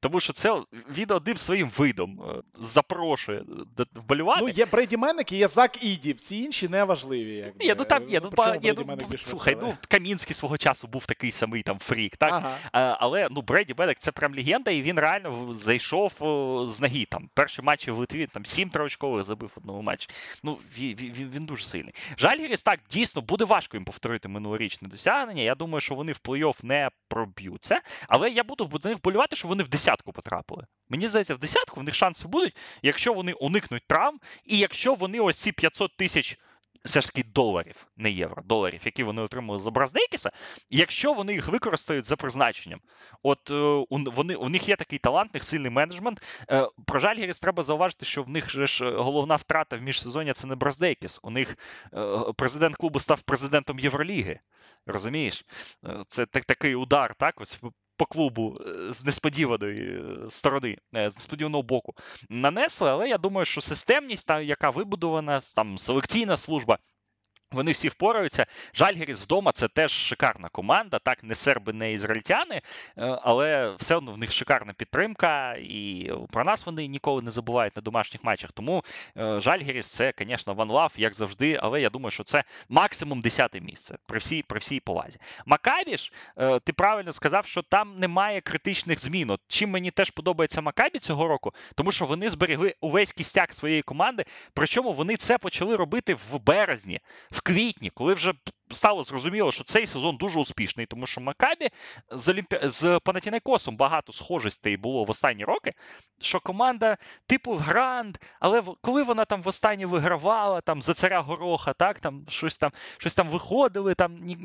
Тому що це він одним своїм видом е, запрошує вболювати. Ну, є Брейді Менек і є Зак Іді, всі інші не важливі. Якби. Ні, ну там є. Ну, па, є, ну, слухай, ну Камінський свого часу був такий самий там фрік, так? Ага. А, але ну, Брейді Менек це прям легенда, і він реально зайшов з ноги. Там Перші матчі в Литві, там сім троочкових забив в одному матчі. Ну, він, він, він дуже сильний. Жальгіріс так, дійсно, буде важко їм повторити минулорічне досягнення. Я думаю, що вони в плей-офф не проб'ються, але я буду вболівати, що вони в десятку потрапили. Мені здається, в десятку в них шанси будуть, якщо вони уникнуть травм, і якщо вони ось ці 500 тисяч все ж таки доларів, не євро, доларів, які вони отримали за Браздейкіса, якщо вони їх використають за призначенням. От е, вони, у них є такий талантний, сильний менеджмент. Е, про Жальгіріс треба зауважити, що в них же ж головна втрата в міжсезоння це не Браздейкіс. У них е, президент клубу став президентом Євроліги. Розумієш? Це так, такий удар, так? Ось по клубу е, з несподіваної е, сторони, е, з несподіваного боку нанесли. Але я думаю, що системність, та, яка вибудована, там селекційна служба. Вони всі впораються. Жальгеріс вдома це теж шикарна команда. Так, не серби, не ізраїльтяни, е, але все одно в них шикарна підтримка, і про нас вони ніколи не забувають на домашніх матчах. Тому е, Жальгеріс це, звісно, Ван Лав, як завжди. Але я думаю, що це максимум десяте місце при всій при всій повазі. Макабі ж, е, ти правильно сказав, що там немає критичних змін. От Чим мені теж подобається Макабі цього року, тому що вони зберегли увесь кістяк своєї команди. Причому вони це почали робити в березні. в квітні, коли вже стало зрозуміло, що цей сезон дуже успішний, тому що Макабі з Олімпі... з Панатінайкосом багато схожостей було в останні роки. Що команда типу Гранд, але коли вона там в останнє вигравала там за царя Гороха, так там щось там щось там виходили, там ні,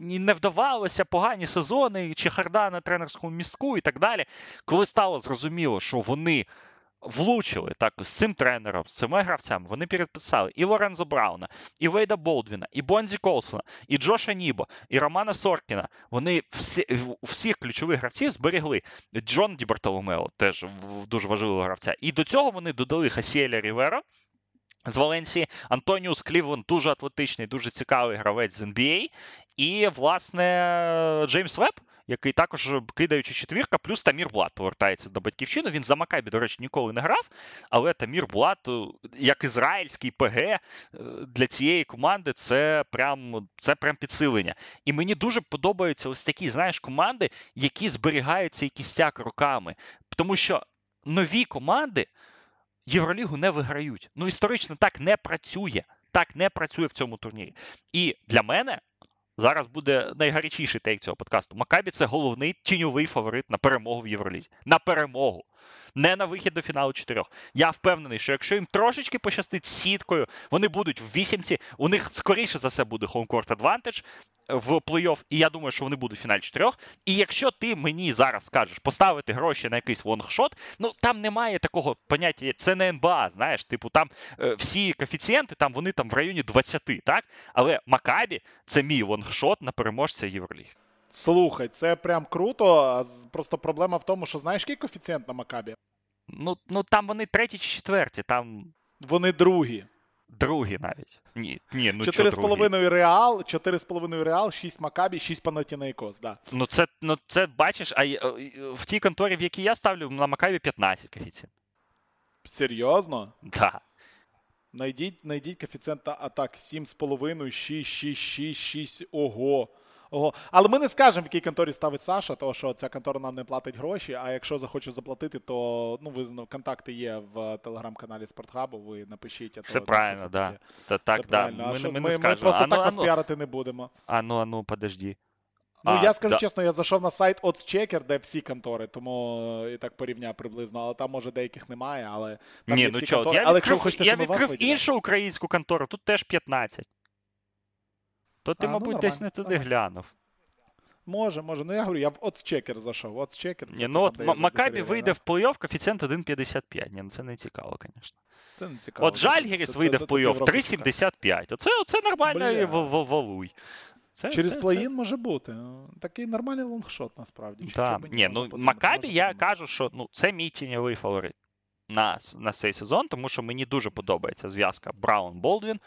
ні не вдавалося погані сезони, чи харда на тренерському містку і так далі. Коли стало зрозуміло, що вони влучили так з цим тренером, з цими гравцями. Вони підписали і Лорензо Брауна, і Вейда Болдвіна, і Бонзі Колсона, і Джоша Нібо, і Романа Соркіна. Вони всі, всіх ключових гравців зберегли. Джон Ді Бартоломео теж дуже важливого гравця. І до цього вони додали Хасіеля Ріверо. З Валенсії Антоніус Клівленд дуже атлетичний, дуже цікавий гравець з NBA. І, власне, Джеймс Веб, який також кидаючи четвірка, плюс Тамір Блат повертається до батьківщини. Він за Макабі, до речі, ніколи не грав. Але Тамір Блат, е, як ізраїльський ПГ е, для цієї команди, це прям це прям підсилення. І мені дуже подобаються ось такі, знаєш, команди, які зберігають цей кістяк роками. Тому що нові команди Євролігу не виграють. Ну, історично так не працює. Так не працює в цьому турнірі. І для мене Зараз буде найгарячіший тейк цього подкасту. Макабі це головний тіньовий фаворит на перемогу в Євролізі. На перемогу не на вихід до фіналу чотирьох. Я впевнений, що якщо їм трошечки пощастить сіткою, вони будуть в вісімці. У них скоріше за все буде хоумкорт адвантаж в плей-офф, і я думаю, що вони будуть в фіналі чотирьох. І якщо ти мені зараз скажеш поставити гроші на якийсь longshot, ну там немає такого поняття, це не НБА, знаєш, типу там е, всі коефіцієнти там вони там в районі 20, так? Але Макабі це мій longshot на переможця Євроліги. Слухай, це прям круто. Просто проблема в тому, що знаєш, який коефіцієнт на Макабі? Ну, ну там вони треті чи четверті. там... Вони другі. Другі навіть. Ні, ні, ну 4,5 Реал, 4,5 Реал, 6 Макабі, 6 Панатінейкос, да. Ну це, ну це бачиш, а в тій конторі, в якій я ставлю, на Макабі 15 коефіцієнт. Серйозно? Да. Найдіть, найдіть коефіцієнт атак 7,5, 6, 6, 6, 6. Ого. Ого. Але ми не скажемо, в якій конторі ставить Саша, тому що ця контора нам не платить гроші. А якщо захоче заплатити, то ну ви контакти є в телеграм-каналі Спортхабу. Ви напишіть. Все то, правильно. Да. Та, так, да. Ми, ми, ми, ми, просто ану, так вас піарити не будемо. Ану, ану, подожди. Ну, а, я скажу да. чесно, я зайшов на сайт OddsChecker, де всі контори, тому е, і так порівняв приблизно, але там, може, деяких немає, але там Ні, є ну всі чо, контори. Я але відкрив, якщо хочете, я щоб ми вас відкрив іншу українську контору, тут теж 15. То ти, а, мабуть, ну, десь не туди нормально. глянув. Може, може. Ну я говорю, я в OddsChecker зайшов. Це Ні, ну от Макабі вийде в плей-офф, коефіцієнт 1,55. Ні, ну це не цікаво, звісно. Це не цікаво. От Жальгіріс вийде в плей-офф 3,75. Оце, оце нормально value. Це, Через це, play-in це... може бути. Такий нормальний longshot, насправді. Так. Ні, ну Макабі я кажу, що ну, це мій тіньовий фаворит на на цей сезон, тому що мені дуже подобається зв'язка Браун Болдвін.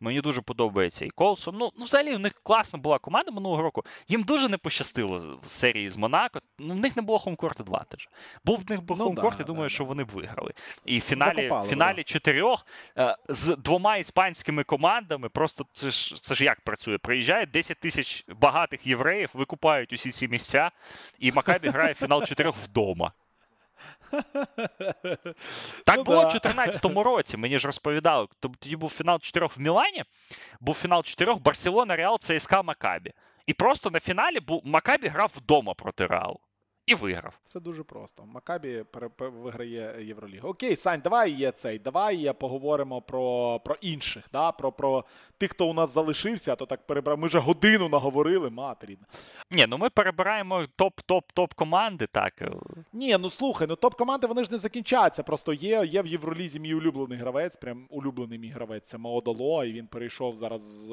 Мені дуже подобається і Колсон. Ну, ну, взагалі, у них класна була команда минулого року. Їм дуже не пощастило в серії з Монако. Ну, в них не було home court у 2 теж. Був в них був ну, хоумкорт, да, я думаю, да, що да. вони б виграли. І в фіналі Закопали, фіналі чотирьох е, з двома іспанськими командами. Просто це ж це ж як працює? Приїжджає 10 тисяч багатих євреїв, викупають усі ці місця, і Макабі грає фінал чотирьох вдома. <laughs> Так ну, було да. в 2014 році. Мені ж розповідали. Тоді був фінал чотирьох в Мілані, був фінал чотирьох Барселона, Реал, ЦСКА, Макабі. І просто на фіналі був Макабі грав вдома проти Реалу. І виграв. Все дуже просто. Макабі виграє Євролігу. Окей, Сань, давай є цей. Давай поговоримо про про інших, да? про про тих, хто у нас залишився, а то так перебрав. Ми вже годину наговорили, матері. Ні, ну ми перебираємо топ-топ-топ команди, так. Ні, ну слухай, ну топ-команди вони ж не закінчаться. Просто є є в Євролізі мій улюблений гравець, прям улюблений мій гравець. Це Маодоло, і він перейшов зараз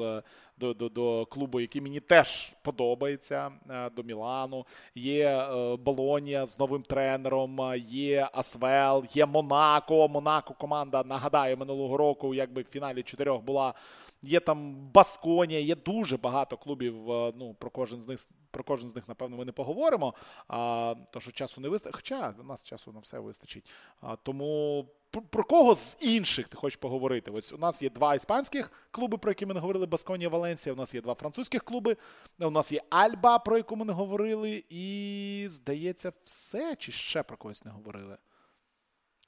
до до, до клубу, який мені теж подобається, е, до Мілану. Є е, Болонія з новим тренером, є Асвел, є Монако. Монако команда, нагадаю, минулого року, якби в фіналі чотирьох була. Є там Басконія, є дуже багато клубів. Е, ну про кожен з них про кожен з них, напевно, ми не поговоримо. А, То що часу не вистачить. Хоча у нас часу на все вистачить. А, Тому про, кого з інших ти хочеш поговорити? Ось у нас є два іспанських клуби, про які ми не говорили. Басконія Валенсія. У нас є два французьких клуби. У нас є Альба, про яку ми не говорили. І здається, все чи ще про когось не говорили.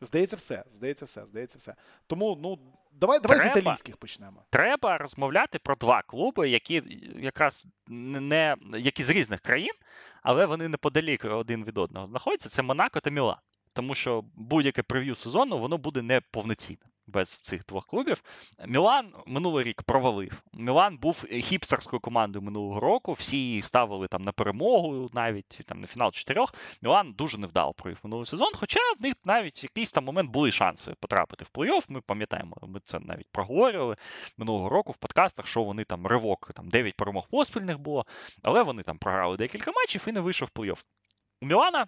Здається, все. Здається, все. Здається, все. Тому, ну. Давай давай треба, з італійських почнемо. Треба розмовляти про два клуби, які якраз не які з різних країн, але вони неподалік один від одного знаходяться. Це Монако та Мілан. Тому що будь-яке прев'ю сезону воно буде неповноцінним без цих двох клубів. Мілан минулий рік провалив. Мілан був хіпстерською командою минулого року. Всі її ставили там на перемогу, навіть там на фінал чотирьох. Мілан дуже невдало провів минулий сезон. Хоча в них навіть в якийсь там момент були шанси потрапити в плей-офф. Ми пам'ятаємо, ми це навіть проговорювали минулого року в подкастах, що вони там ривок, там 9 перемог поспільних було, але вони там програли декілька матчів і не вийшов в плей-офф. У Мілана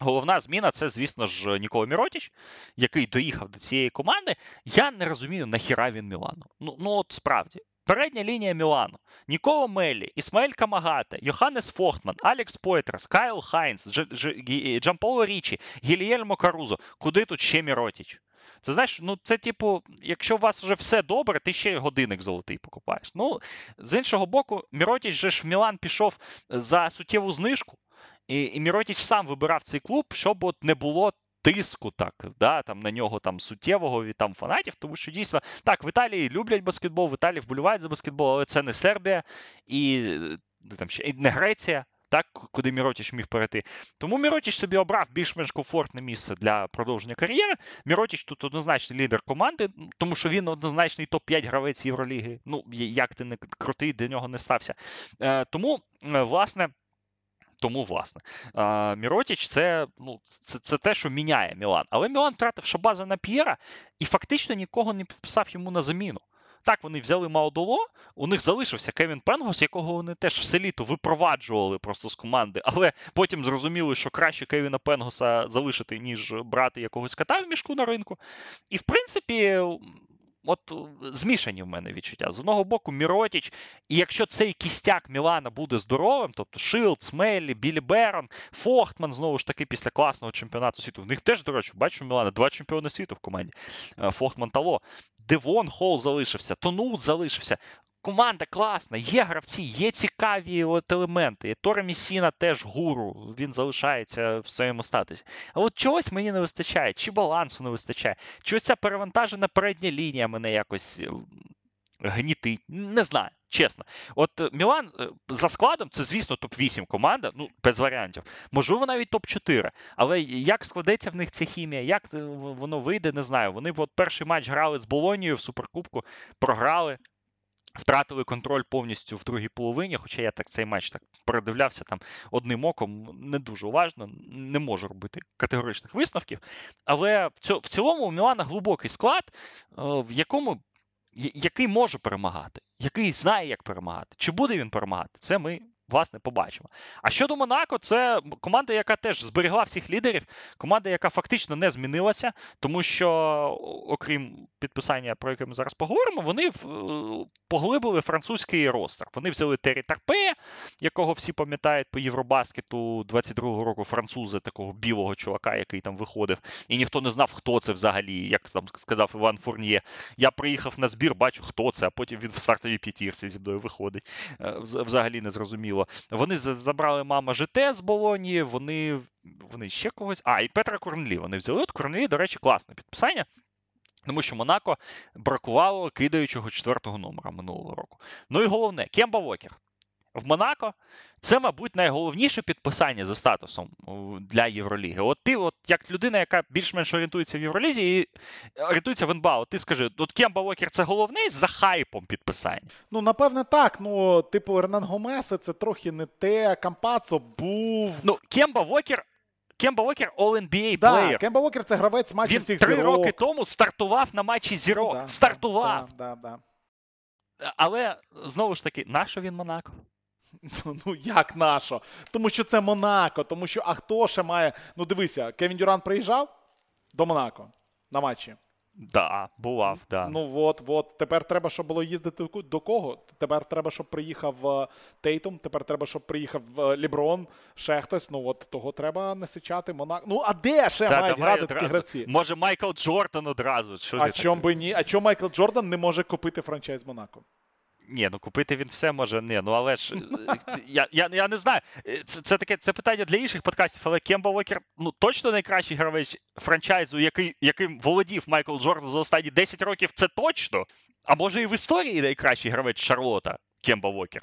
Головна зміна це, звісно ж, Нікола Міротіч, який доїхав до цієї команди. Я не розумію, нахіра він Мілану. Ну, ну от справді. Передня лінія Мілану. Нікола Меллі, Ісмаель Камагате, Йоханнес Фохтман, Алекс Пойтресс, Кайл Хайнс, Дж... Дж... Джамполо Річчі, Гільєльмо Карузо. Куди тут ще Міротіч? Це знаєш, ну це типу, якщо у вас вже все добре, ти ще годинник золотий покупаєш. Ну, з іншого боку, Міротіч же ж в Мілан пішов за суттєву знижку. І і Міротіч сам вибирав цей клуб, щоб от не було тиску так, да, там на нього там суттєвого від там фанатів, тому що дійсно так, в Італії люблять баскетбол, в Італії вболівають за баскетбол, але це не Сербія і там ще і не Греція. Так, куди Міротіч міг перейти. Тому Міротіч собі обрав більш-менш комфортне місце для продовження кар'єри. Міротіч тут однозначний лідер команди, тому що він однозначний топ-5 гравець Євроліги. Ну, як ти не крутий, для нього не стався. Е, Тому, е, власне, тому, власне, Міротіч це ну, це, це те, що міняє Мілан. Але Мілан втратив Шабаза на П'єра і фактично нікого не підписав йому на заміну. Так, вони взяли Маодоло, у них залишився Кевін Пенгос, якого вони теж все літо випроваджували просто з команди, але потім зрозуміли, що краще Кевіна Пенгоса залишити, ніж брати якогось кота в мішку на ринку. І в принципі, от змішані в мене відчуття. З одного боку, Міротіч, і якщо цей кістяк Мілана буде здоровим, тобто Шилдс, Меллі, Білі Берон, Фохтман, знову ж таки, після класного чемпіонату світу. В них теж, до речі, бачу, Мілана, два чемпіони світу в команді. Е, Фохтман та Ло. Девон Холл залишився, Тонут залишився. Команда класна, є гравці, є цікаві от елементи. Етторе Мессіна теж гуру, він залишається в своєму статусі. А от чогось мені не вистачає, чи балансу не вистачає, чи ось ця перевантажена передня лінія мене якось ем, гнітить. Не знаю, чесно. От е, Мілан е, за складом це, звісно, топ-8 команда, ну, без варіантів. Можливо, навіть топ-4. Але як складеться в них ця хімія, як е, воно вийде, не знаю. Вони от перший матч грали з Болонією в Суперкубку, програли. Втратили контроль повністю в другій половині, хоча я так цей матч так передивлявся там одним оком, не дуже уважно, не можу робити категоричних висновків. Але в цілому у Мілана глибокий склад, в якому який може перемагати, який знає, як перемагати. Чи буде він перемагати? Це ми власне побачимо. А щодо Монако, це команда, яка теж зберегла всіх лідерів, команда, яка фактично не змінилася, тому що, окрім підписання, про яке ми зараз поговоримо, вони поглибили французький ростер. Вони взяли Террі Тарпе, якого всі пам'ятають по Євробаскету 22-го року французи, такого білого чувака, який там виходив, і ніхто не знав, хто це взагалі, як там сказав Іван Фурніє. Я приїхав на збір, бачу, хто це, а потім він в стартовій п'ятірці зі мною виходить. Е, взагалі не зрозуміло було. Вони забрали мама ЖТ з Болоні, вони вони ще когось. А, і Петра Корнлі вони взяли. От Корнлі, до речі, класне підписання. Тому що Монако бракувало кидаючого четвертого номера минулого року. Ну і головне, Кемба Вокер в Монако. Це, мабуть, найголовніше підписання за статусом для Євроліги. От ти, от як людина, яка більш-менш орієнтується в Євролізі і орієнтується в НБА, от ти скажи, от Кемба Вокер це головне за хайпом підписання? Ну, напевне, так. Ну, типу, Ренан Гомеса це трохи не те. Кампацо був. Ну, Кемба Вокер. Кемба Вокер All-NBA да, плеєр. Кемба Вокер це гравець матчів Він всіх три роки тому стартував на матчі зірок. Ну, да, стартував. Да, да, да. Але знову ж таки, нащо він Монако? <laughs> Ну як нашо? Тому що це Монако, тому що а хто ще має. Ну дивися, Кевін Дюран приїжджав до Монако на матчі. Да, бував, да. Ну от, от. Тепер треба, щоб було їздити до кого? Тепер треба, щоб приїхав е, Тейтум, тепер треба, щоб приїхав е, Ліброн, ще хтось. Ну от того треба насичати Монако. Ну, а де ще Та, мають грати такі гравці? Може, Майкл Джордан одразу. Що а чом би ні? А чому Майкл Джордан не може купити франчайз Монако? Ні, ну купити він все може. Ні, ну але ж я я, я не знаю. Це це таке це питання для інших подкастів, але Кемба Уокер ну точно найкращий гравець франчайзу, який, яким володів Майкл Джордан за останні 10 років, це точно. А може і в історії найкращий гравець Шарлота Кемба Уокер?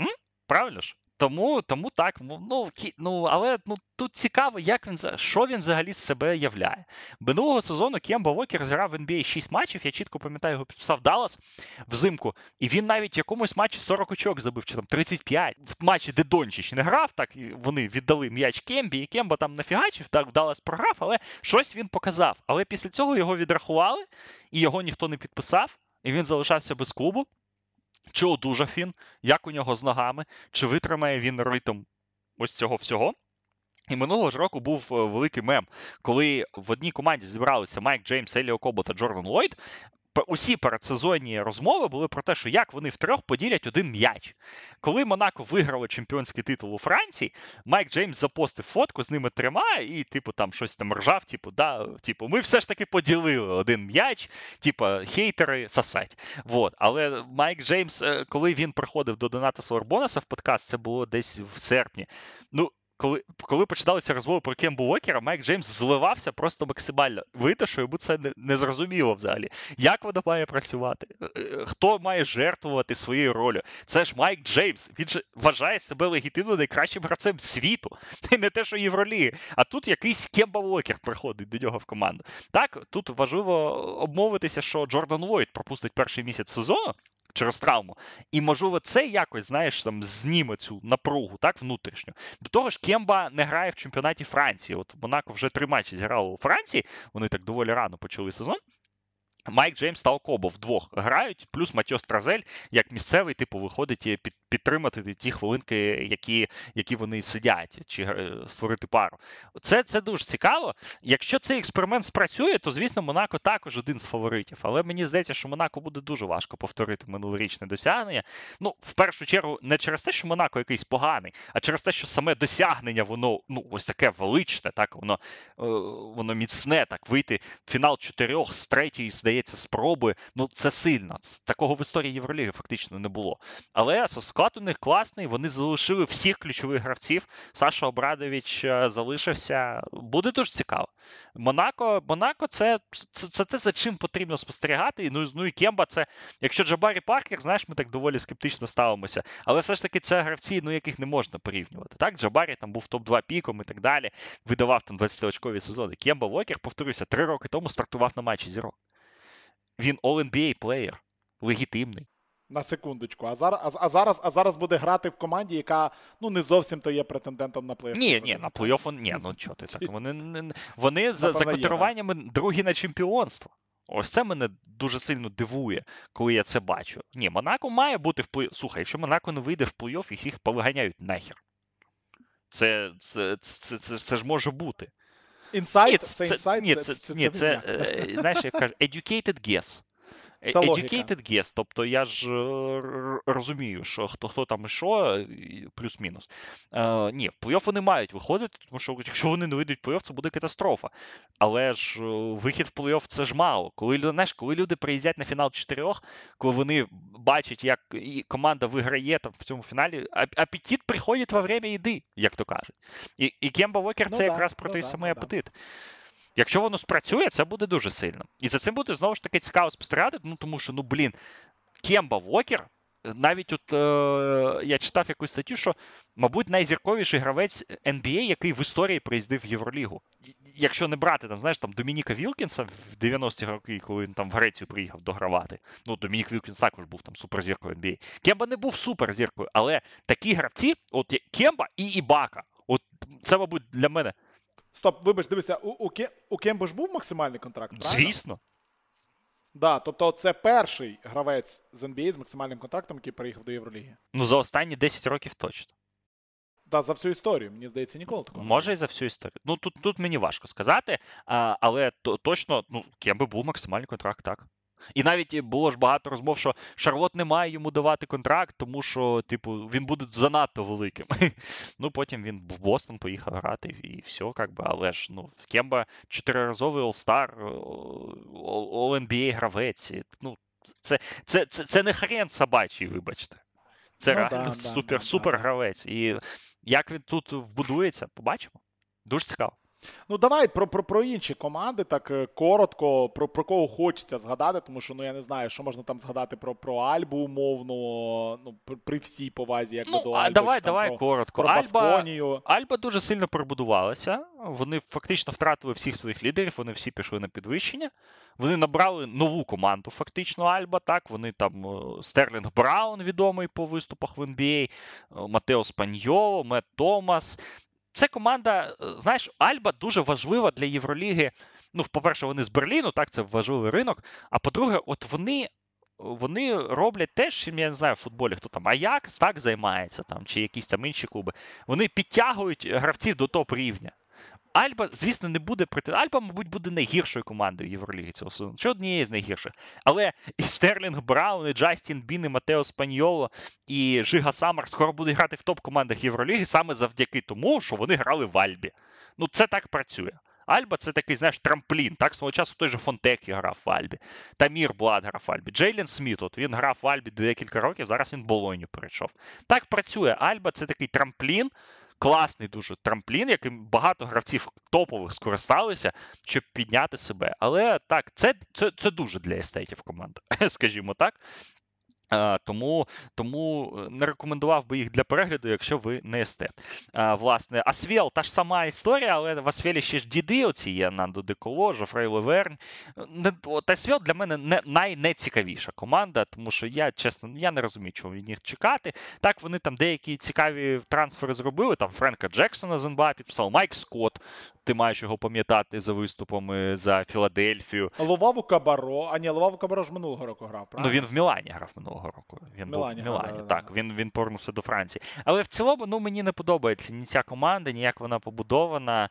М? Правильно ж? Тому тому так, ну ну але ну тут цікаво, як він що він взагалі з себе являє. Минулого сезону Кемба Вокер зіграв в NBA 6 матчів. Я чітко пам'ятаю, його підписав Даллас взимку. І він навіть в якомусь матчі 40 очок забив, чи там 35. В матчі, де Дончич не грав, так вони віддали м'яч Кембі, і Кемба там нафігачив, так Даллас програв, але щось він показав. Але після цього його відрахували, і його ніхто не підписав, і він залишався без клубу. Чи одужав він, як у нього з ногами, чи витримає він ритм ось цього всього? І минулого ж року був е, великий мем, коли в одній команді зібралися Майк Джеймс, Еліо Кобо та Джордан Ллойд усі передсезонні розмови були про те, що як вони втрьох поділять один м'яч. Коли Монако виграло чемпіонський титул у Франції, Майк Джеймс запостив фотку з ними трьома і, типу, там щось там ржав, типу, да, типу, ми все ж таки поділили один м'яч, типу, хейтери сосать. Вот. Але Майк Джеймс, е, коли він приходив до Доната Слорбонаса в подкаст, це було десь в серпні. Ну, коли коли починалися розмови про Кембу Уокера, Майк Джеймс зливався просто максимально. Видно, що йому це не, не зрозуміло взагалі. Як воно має працювати? Е, е, хто має жертвувати своєю ролью? Це ж Майк Джеймс. Він же вважає себе легітимно найкращим гравцем світу. <laughs> Не те, що Євроліги. А тут якийсь Кемба Уокер приходить до нього в команду. Так, тут важливо обмовитися, що Джордан Ллойд пропустить перший місяць сезону через травму. І, можливо, це якось, знаєш, там зніме цю напругу, так, внутрішню. До того ж, Кемба не грає в чемпіонаті Франції. От Монако вже три матчі зіграло у Франції, вони так доволі рано почали сезон. Майк Джеймс та Окобо вдвох грають, плюс Матьос Тразель, як місцевий, типу, виходить під, підтримати ті хвилинки, які які вони сидять, чи е, створити пару. Це це дуже цікаво. Якщо цей експеримент спрацює, то звісно Монако також один з фаворитів. Але мені здається, що Монако буде дуже важко повторити минулорічне досягнення. Ну, в першу чергу, не через те, що Монако якийсь поганий, а через те, що саме досягнення, воно ну ось таке величне, так воно е, воно міцне, так вийти в фінал чотирьох з третьої, здається, спроби. Ну це сильно. Такого в історії Євроліги фактично не було. Але склад у них класний. Вони залишили всіх ключових гравців. Саша Обрадович е, залишився. Буде дуже цікаво. Монако, Монако, це це, це те, за чим потрібно спостерігати. Ну, ну і Кемба, це якщо Джабарі Паркер, знаєш, ми так доволі скептично ставимося. Але все ж таки це гравці, ну яких не можна порівнювати. Так, Джабарі там був топ-2 піком і так далі. Видавав там 20-очкові сезони. Кемба Вокер, повторюся, три роки тому стартував на матчі зірок. Він All-NBA плеєр, легітимний. На секундочку, а зараз а, зараз а зараз буде грати в команді, яка ну не зовсім то є претендентом на плей-офф. Ні, ні, на плей-офф, ні, ну чого ти так? Вони вони за за котируваннями другі на чемпіонство. Ось це мене дуже сильно дивує, коли я це бачу. Ні, Монако має бути в плей Слухай, якщо Монако не вийде в плей-офф, їх їх повиганяють нахер. Це це, це, це, це ж може бути. Інсайт? Це інсайт? Ні, це, ні, це, е, знаєш, як кажуть, educated guess. Це Educated guess, тобто я ж е, розумію, що хто хто там і що, плюс-мінус. Е, Ні, в плей-офф вони мають виходити, тому що якщо вони не вийдуть в плей-офф, це буде катастрофа. Але ж е, вихід в плей-офф це ж мало. Коли знаєш, коли люди приїздять на фінал чотирьох, коли вони бачать, як і команда виграє там в цьому фіналі, апетит приходить во время їди, як то кажуть. І і Кемба Вокер ну, це да, якраз про ну, той да, самий ну, апетит. Да. Якщо воно спрацює, це буде дуже сильно. І за цим буде знову ж таки цікаво спостерігати, ну тому що, ну блін, Кемба Вокер. Навіть от е, я читав якусь статтю, що, мабуть, найзірковіший гравець NBA, який в історії приїздив в Євролігу. Якщо не брати там, знаєш, там Домініка Вілкінса в 90-ті роки, коли він там в Грецію приїхав догравати. Ну, Домінік Вілкінс також був там суперзіркою NBA. Кемба не був суперзіркою, але такі гравці, от Кемба і Ібака, от це, мабуть, для мене Стоп, вибач, дивися, у у, у Кемби ж був максимальний контракт, правильно? Звісно. Да, тобто це перший гравець з NBA з максимальним контрактом, який приїхав до Євроліги. Ну, за останні 10 років точно. Да, за всю історію, мені здається, ніколи такого. Може, і за всю історію. Ну, тут тут мені важко сказати, а, але то, точно, ну, Кемби був максимальний контракт, так. І навіть було ж багато розмов, що Шарлот не має йому давати контракт, тому що, типу, він буде занадто великим. <laughs> Ну, потім він в Бостон поїхав грати, і все, как би, але ж ну, Кемба чотириразовий All-Star, All-NBA гравець. Ну, це це, це, це не хрен собачий, вибачте. Це ну, реально да, супер, да, супер да, гравець. І як він тут вбудується, побачимо. Дуже цікаво. Ну, давай про про, про інші команди, так е, коротко, про про кого хочеться згадати, тому що ну я не знаю, що можна там згадати про про Альбу умовно, ну при всій повазі, як ну, до Альби. Давай, давай про, коротко. Про Альба, Альба дуже сильно перебудувалася. Вони фактично втратили всіх своїх лідерів, вони всі пішли на підвищення. Вони набрали нову команду, фактично, Альба. Так, вони там е, Стерлінг Браун, відомий по виступах в NBA, е, Матео Спаньоло, Мет Томас. Це команда, е, знаєш, Альба дуже важлива для Євроліги. Ну, по-перше, вони з Берліну, так, це важливий ринок. А по-друге, от вони вони роблять те, чим я не знаю в футболі, хто там Аякс так займається, там, чи якісь там інші клуби. Вони підтягують гравців до топ рівня. Альба, звісно, не буде проти. Альба, мабуть, буде найгіршою командою Євроліги цього сезону. Чи однією з найгірших. Але і Стерлінг Браун, і Джастін Бін, і Матео Спаньоло, і Жига Самар скоро будуть грати в топ-командах Євроліги саме завдяки тому, що вони грали в Альбі. Ну, це так працює. Альба це такий, знаєш, трамплін. Так, свого часу той же Фонтеккіо грав в Альбі. Тамір Блад грав в Альбі. Джейлен Сміт, от він грав в Альбі декілька років, зараз він в Болоню перейшов. Так працює. Альба це такий трамплін класний дуже трамплін, яким багато гравців топових скористалися, щоб підняти себе. Але так, це це, це дуже для естетів команда, <laughs> скажімо так. Тому тому е, не рекомендував би їх для перегляду, якщо ви не естет. Власне, Асвел та ж сама історія, але в Асвелі ще ж діди оці є Нандо Деколо, Жофрей Леверн. От Асвел для мене не найнецікавіша команда, тому що я чесно я не розумію, чого від них чекати. Так, вони там деякі цікаві трансфери зробили. Там Френка Джексона з НБА підписав, Майк Скотт. Ти маєш його пам'ятати за виступами за Філадельфію. Ловаву Кабаро. А ні, Ловаву Кабаро ж минулого року грав. правильно? Ну він в Мілані грав минулого року. Він Мілані, був в Мілані. Так, да. він він повернувся до Франції. Але в цілому ну, мені не подобається ні ця команда, ні як вона побудована.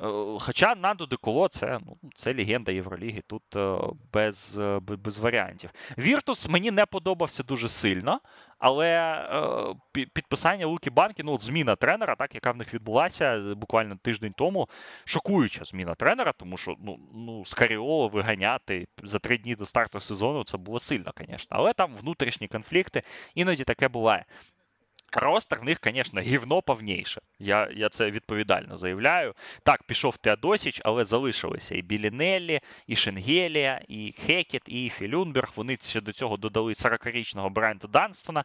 Е, хоча Нандо Деколо це ну, це легенда Євроліги, тут е, без, е, без варіантів. Віртус мені не подобався дуже сильно. Але е, підписання Луки Банки, ну, зміна тренера, так, яка в них відбулася буквально тиждень тому, шокуюча зміна тренера, тому що ну, ну, Скаріоло виганяти за три дні до старту сезону це було сильно, звісно. Але там внутрішні конфлікти, іноді таке буває. Ростер в них, звісно, гівно повніше. Я я це відповідально заявляю. Так, пішов Теодосіч, але залишилися і Білінеллі, і Шенгелія, і Хекет, і Філюнберг. Вони ще до цього додали 40-річного Брайанта Данстона.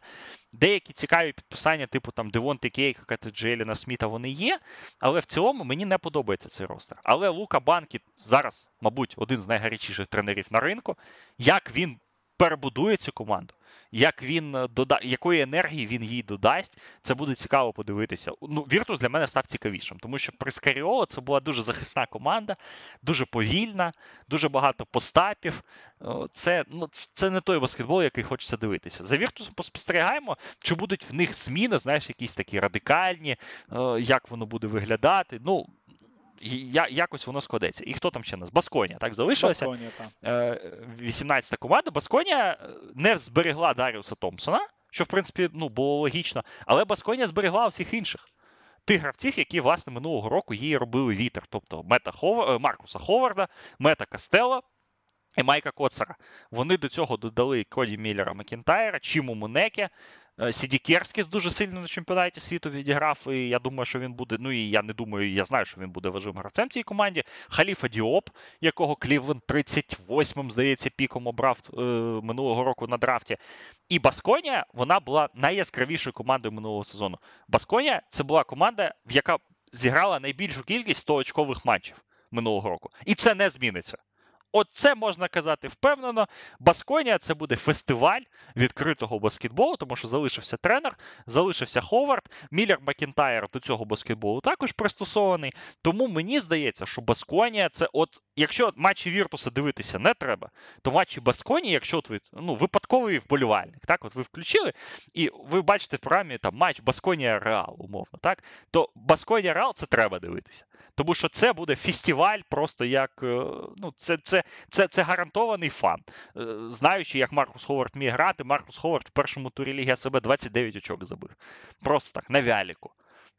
Деякі цікаві підписання, типу там Девонти Кейка та Сміта, вони є. Але в цілому мені не подобається цей ростер. Але Лука Банкі зараз, мабуть, один з найгарячіших тренерів на ринку. Як він перебудує цю команду? Як він е, дода... якої енергії він їй додасть, це буде цікаво подивитися. Ну, Віртус для мене став цікавішим, тому що при Скаріоло це була дуже захисна команда, дуже повільна, дуже багато постапів. Це ну, це не той баскетбол, який хочеться дивитися. За Віртусом поспостерігаємо, чи будуть в них зміни, знаєш, якісь такі радикальні, як воно буде виглядати. Ну, я, якось воно складеться. І хто там ще нас? Басконія, так, залишилася. Басконія, так. 18-та команда. Басконія е, не зберегла Даріуса Томпсона, що, в принципі, ну, було логічно, але Басконія зберегла всіх інших. Тих гравців, які, власне, минулого року її робили вітер. Тобто Мета Ховар... Е, Маркуса Ховарда, Мета Кастела і Майка Коцера. Вони до цього додали Коді Міллера Макінтайра, Чіму Мунеке, Е, Сіді Керскіс дуже сильно на чемпіонаті світу відіграв. І я думаю, що він буде. Ну і я не думаю, я знаю, що він буде важливим гравцем цій команді. Халіфа Діоп, якого Клівленд 38-м, здається, піком обрав е, минулого року на драфті. І Басконія вона була найяскравішою командою минулого сезону. Басконія це була команда, яка зіграла найбільшу кількість 100 очкових матчів минулого року. І це не зміниться. Оце можна казати впевнено. Басконія це буде фестиваль відкритого баскетболу, тому що залишився тренер, залишився Ховард. Міллер Макінтайр до цього баскетболу також пристосований. Тому мені здається, що Басконія це, от, якщо матчі Віртуса дивитися не треба, то матчі Басконії, якщо от ви ну, випадковий вболівальник, так, от ви включили, і ви бачите в програмі там матч Басконія Реал, умовно, так, то Басконія Реал це треба дивитися. Тому що це буде фестиваль, просто як е, ну, це це, це, це гарантований фан. Е, знаючи, як Маркус Ховард міг грати, Маркус Ховард в першому турі Ліги СБ 29 очок забив. Просто так, на вяліку.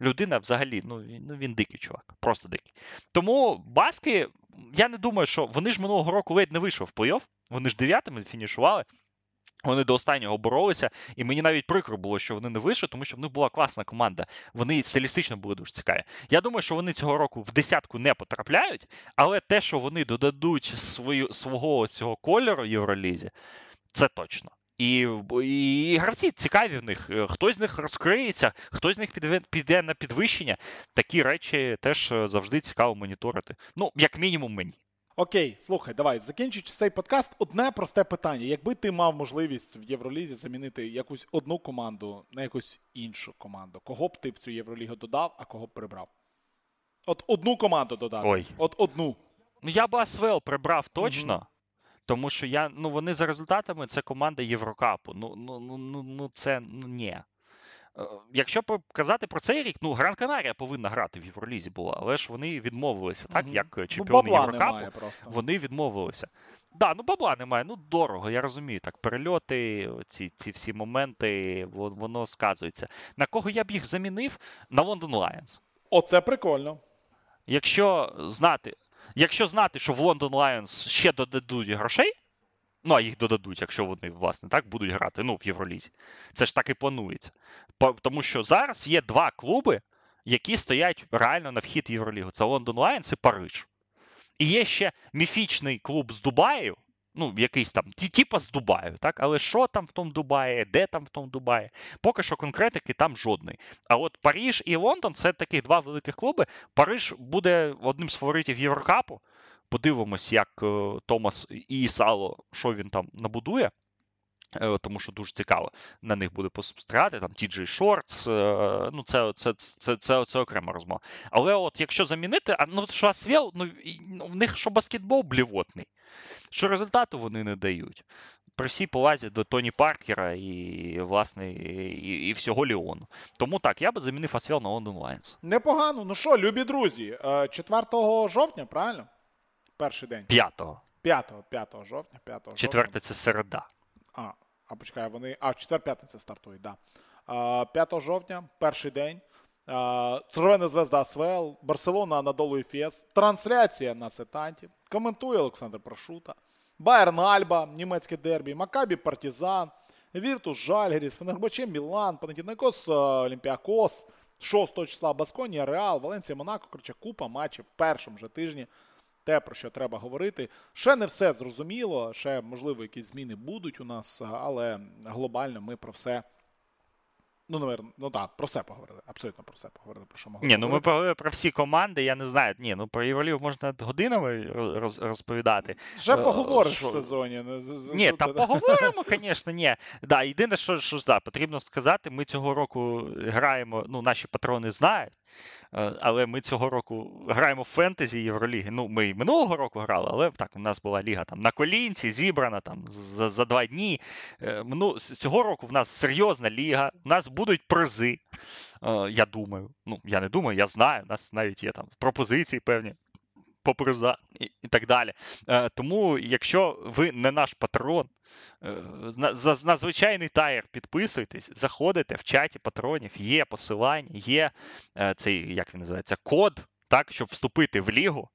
Людина взагалі, ну він, ну він дикий чувак, просто дикий. Тому баски, я не думаю, що вони ж минулого року ледь не вийшов в плей-офф, вони ж дев'ятими фінішували. Вони до останнього боролися, і мені навіть прикро було, що вони не вийшли, тому що в них була класна команда. Вони стилістично були дуже цікаві. Я думаю, що вони цього року в десятку не потрапляють, але те, що вони додадуть свою, свого цього кольору Євролізі, це точно. І і, гравці цікаві в них. Хтось з них розкриється, хтось з них піде, піде на підвищення. Такі речі теж завжди цікаво моніторити. Ну, як мінімум, мені. Окей, слухай, давай, закінчуючи цей подкаст, одне просте питання. Якби ти мав можливість в Євролізі замінити якусь одну команду на якусь іншу команду, кого б ти в цю Євролігу додав, а кого б прибрав? От одну команду додати. Ой. От одну. Ну я б Асвел прибрав точно. Угу. Тому що я, ну вони за результатами це команда Єврокапу. Ну ну, ну, ну, ну це ну, ні. Е, якщо казати про цей рік, ну Гран Канарія повинна грати в Євролізі була, але ж вони відмовилися, так як е, чемпіони Бабла Єврокапу. Вони відмовилися. Да, ну бабла немає, ну дорого, я розумію. Так, перельоти, ці ці всі моменти, воно сказується. На кого я б їх замінив? На Лондон Лайонс. Оце прикольно. Якщо знати, якщо знати, що в Лондон Лайонс ще додадуть грошей, Ну, а їх додадуть, якщо вони, власне, так будуть грати ну, в Євролізі. Це ж так і планується. Тому що зараз є два клуби, які стоять реально на вхід в Євролігу. Це Лондон Лайонс і Париж. І є ще міфічний клуб з Дубаю, Ну, якийсь там, типа з Дубаю, так? Але що там в тому Дубаї, де там в тому Дубаї? Поки що конкретики там жодної. А от Паріж і Лондон це таких два великих клуби. Париж буде одним з фаворитів Єврокапу. Подивимось, як е, Туомас Іісало, що він там набудує. Е, тому що дуже цікаво на них буде поспостерігати, там TJ Shorts, ну це це, це, це, це, окрема розмова. Але от якщо замінити, а ну що ASVEL, ну в них що баскетбол блівотний, що результату вони не дають. При всій повазі до Тоні Паркера і, власне, і, і всього Ліону. Тому так, я би замінив ASVEL на London Lions. Непогано. Ну що, любі друзі, 4 е, жовтня, правильно? Перший день. 5. 5 5 жовтня. 5 жовтня. Четверте це середа. А, а почекай, вони. А, четвер п'ятниця стартують, так. Да. 5 жовтня, перший день. Червона звезда ASVEL, Барселона Анадолу Ефес, трансляція на Сетанті. Коментує Олександр Прошута. Байерн Альба, німецьке дербі, Маккабі Партізан, Віртус Жальгіріс, Фенербаче Мілан, Панатінаїкос Олімпіакос, 6 числа Басконія, Реал, Валенсія Монако, коротше, купа матчів в першому же тижні те, про що треба говорити. Ще не все зрозуміло, ще, можливо, якісь зміни будуть у нас, але глобально ми про все Ну, наверно, ну так, про все поговорили. Абсолютно про все поговорили. Про що могли Ні, ну ми поговорили про всі команди, я не знаю. Ні, ну про Євролігу можна годинами роз, розповідати. Вже е, поговориш що... в сезоні. Ні, та поговоримо, <laughs> звісно, ні. Да, Єдине, що що да, потрібно сказати, ми цього року граємо, ну, наші патрони знають, е, але ми цього року граємо в фентезі Євроліги. Ну, ми і минулого року грали, але так, у нас була ліга там на колінці, зібрана там за за два дні. Е, ну, Цього року в нас серйозна ліга. У нас будуть призи. Е, я думаю. Ну, я не думаю, я знаю. У нас навіть є там пропозиції певні. По приза і, так далі. Е, тому, якщо ви не наш патрон, е, за, на звичайний тайр підписуйтесь, заходите в чаті патронів, є посилання, є цей, як він називається, код, так, щоб вступити в лігу.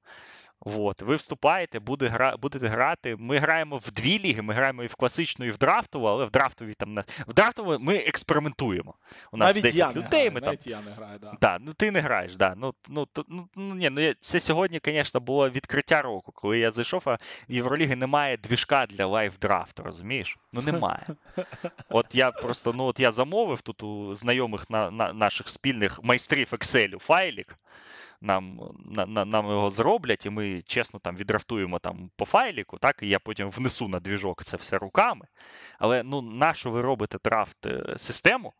От, ви вступаєте, буде гра, будете грати. Ми граємо в дві ліги, ми граємо і в класичну, і в драфтову, але в драфтовій там на в драфтову ми експериментуємо. У нас навіть 10 я людей. Не ми навіть там... я не граю, да. Да, ну ти не граєш, да. Ну, ну, то, ну, ну, ні, ну, Це сьогодні, звісно, було відкриття року, коли я зайшов, а в Євроліги немає двіжка для live-драфту, розумієш? Ну немає. От я просто ну от я замовив тут у знайомих на, на наших спільних майстрів Excel файлік нам на, на, нам його зроблять, і ми чесно там відрафтуємо там по файліку, так, і я потім внесу на двіжок це все руками. Але ну, нащо ви робите драфт е, систему?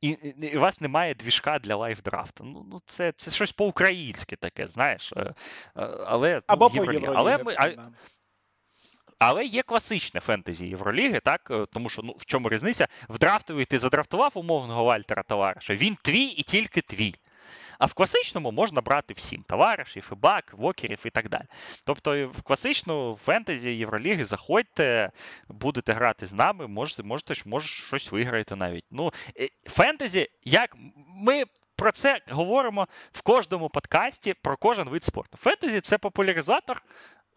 І, і, і у вас немає двіжка для лайфдрафту. Ну, ну це це щось по-українськи таке, знаєш. Е, е, але, ну, Або ну, по Але ми, а, але є класичне фентезі Євроліги, так? Тому що ну, в чому різниця? В драфтовій ти задрафтував умовного Вальтера товариша, він твій і тільки твій. А в класичному можна брати всім товаришів, і бак, вокерів і так далі. Тобто в класичну фентезі Євроліги заходьте, будете грати з нами, можете, можете може, щось виграєте навіть. Ну, е, Фентезі, як ми. Про це говоримо в кожному подкасті про кожен вид спорту. Фентезі це популяризатор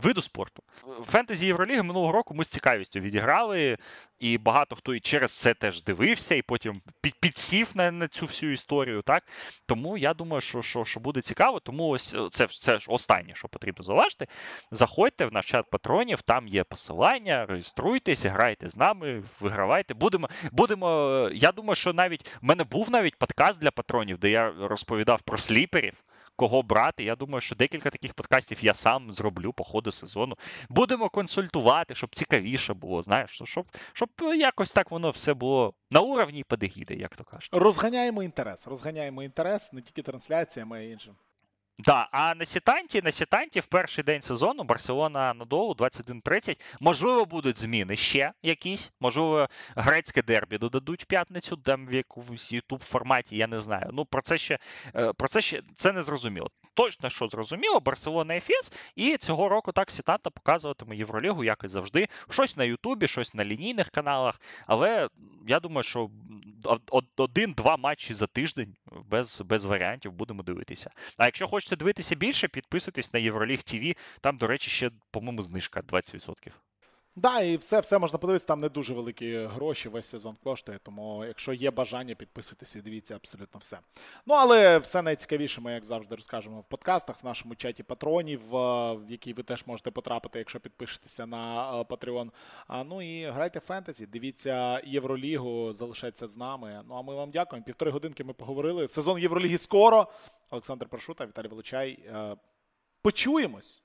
виду спорту. Фентезі Євроліги минулого року ми з цікавістю відіграли, і багато хто і через це теж дивився, і потім підсів на на цю всю історію. так? Тому я думаю, що що, що буде цікаво. Тому ось е, це це ж останнє, що потрібно зауважити. Заходьте в наш чат патронів, там є посилання, реєструйтесь, грайте з нами, вигравайте. Будемо, будемо. Я думаю, що навіть в мене був навіть подкаст для патронів, де я розповідав про сліперів кого брати. Я думаю, що декілька таких подкастів я сам зроблю по ходу сезону. Будемо консультувати, щоб цікавіше було. Знаєш, щоб щоб якось так воно все було на уровні подегіди, як то кажуть. Розганяємо інтерес. Розганяємо інтерес не тільки трансляціями, а й іншим. Да, а на Сітанті, на Сітанті в перший день сезону Барселона Надолу 21-30. Можливо, будуть зміни ще якісь. Можливо, грецьке дербі додадуть в п'ятницю, там в якомусь ютуб форматі, я не знаю. Ну про це ще е, про це ще це не зрозуміло. Точно, що зрозуміло, Барселона Ефес, і цього року так Сітанта показуватиме Євролігу, як і завжди. Щось на Ютубі, щось на лінійних каналах. Але я думаю, що один-два матчі за тиждень без без варіантів будемо дивитися. А якщо хочете дивитися більше, підписуйтесь на Євроліг ТВ. Там, до речі, ще, по-моєму, знижка 20%. Да, і все все можна подивитися, там не дуже великі гроші, весь сезон коштує. Тому, якщо є бажання, підписуйтесь і дивіться абсолютно все. Ну, але все найцікавіше, ми, як завжди, розкажемо в подкастах, в нашому чаті патронів, в який ви теж можете потрапити, якщо підпишетеся на Patreon. А, Ну і грайте фентезі, дивіться Євролігу, залишайтеся з нами. Ну а ми вам дякуємо. Півтори годинки ми поговорили. Сезон Євроліги скоро. Олександр Паршута, Віталій Волочай. Почуємось.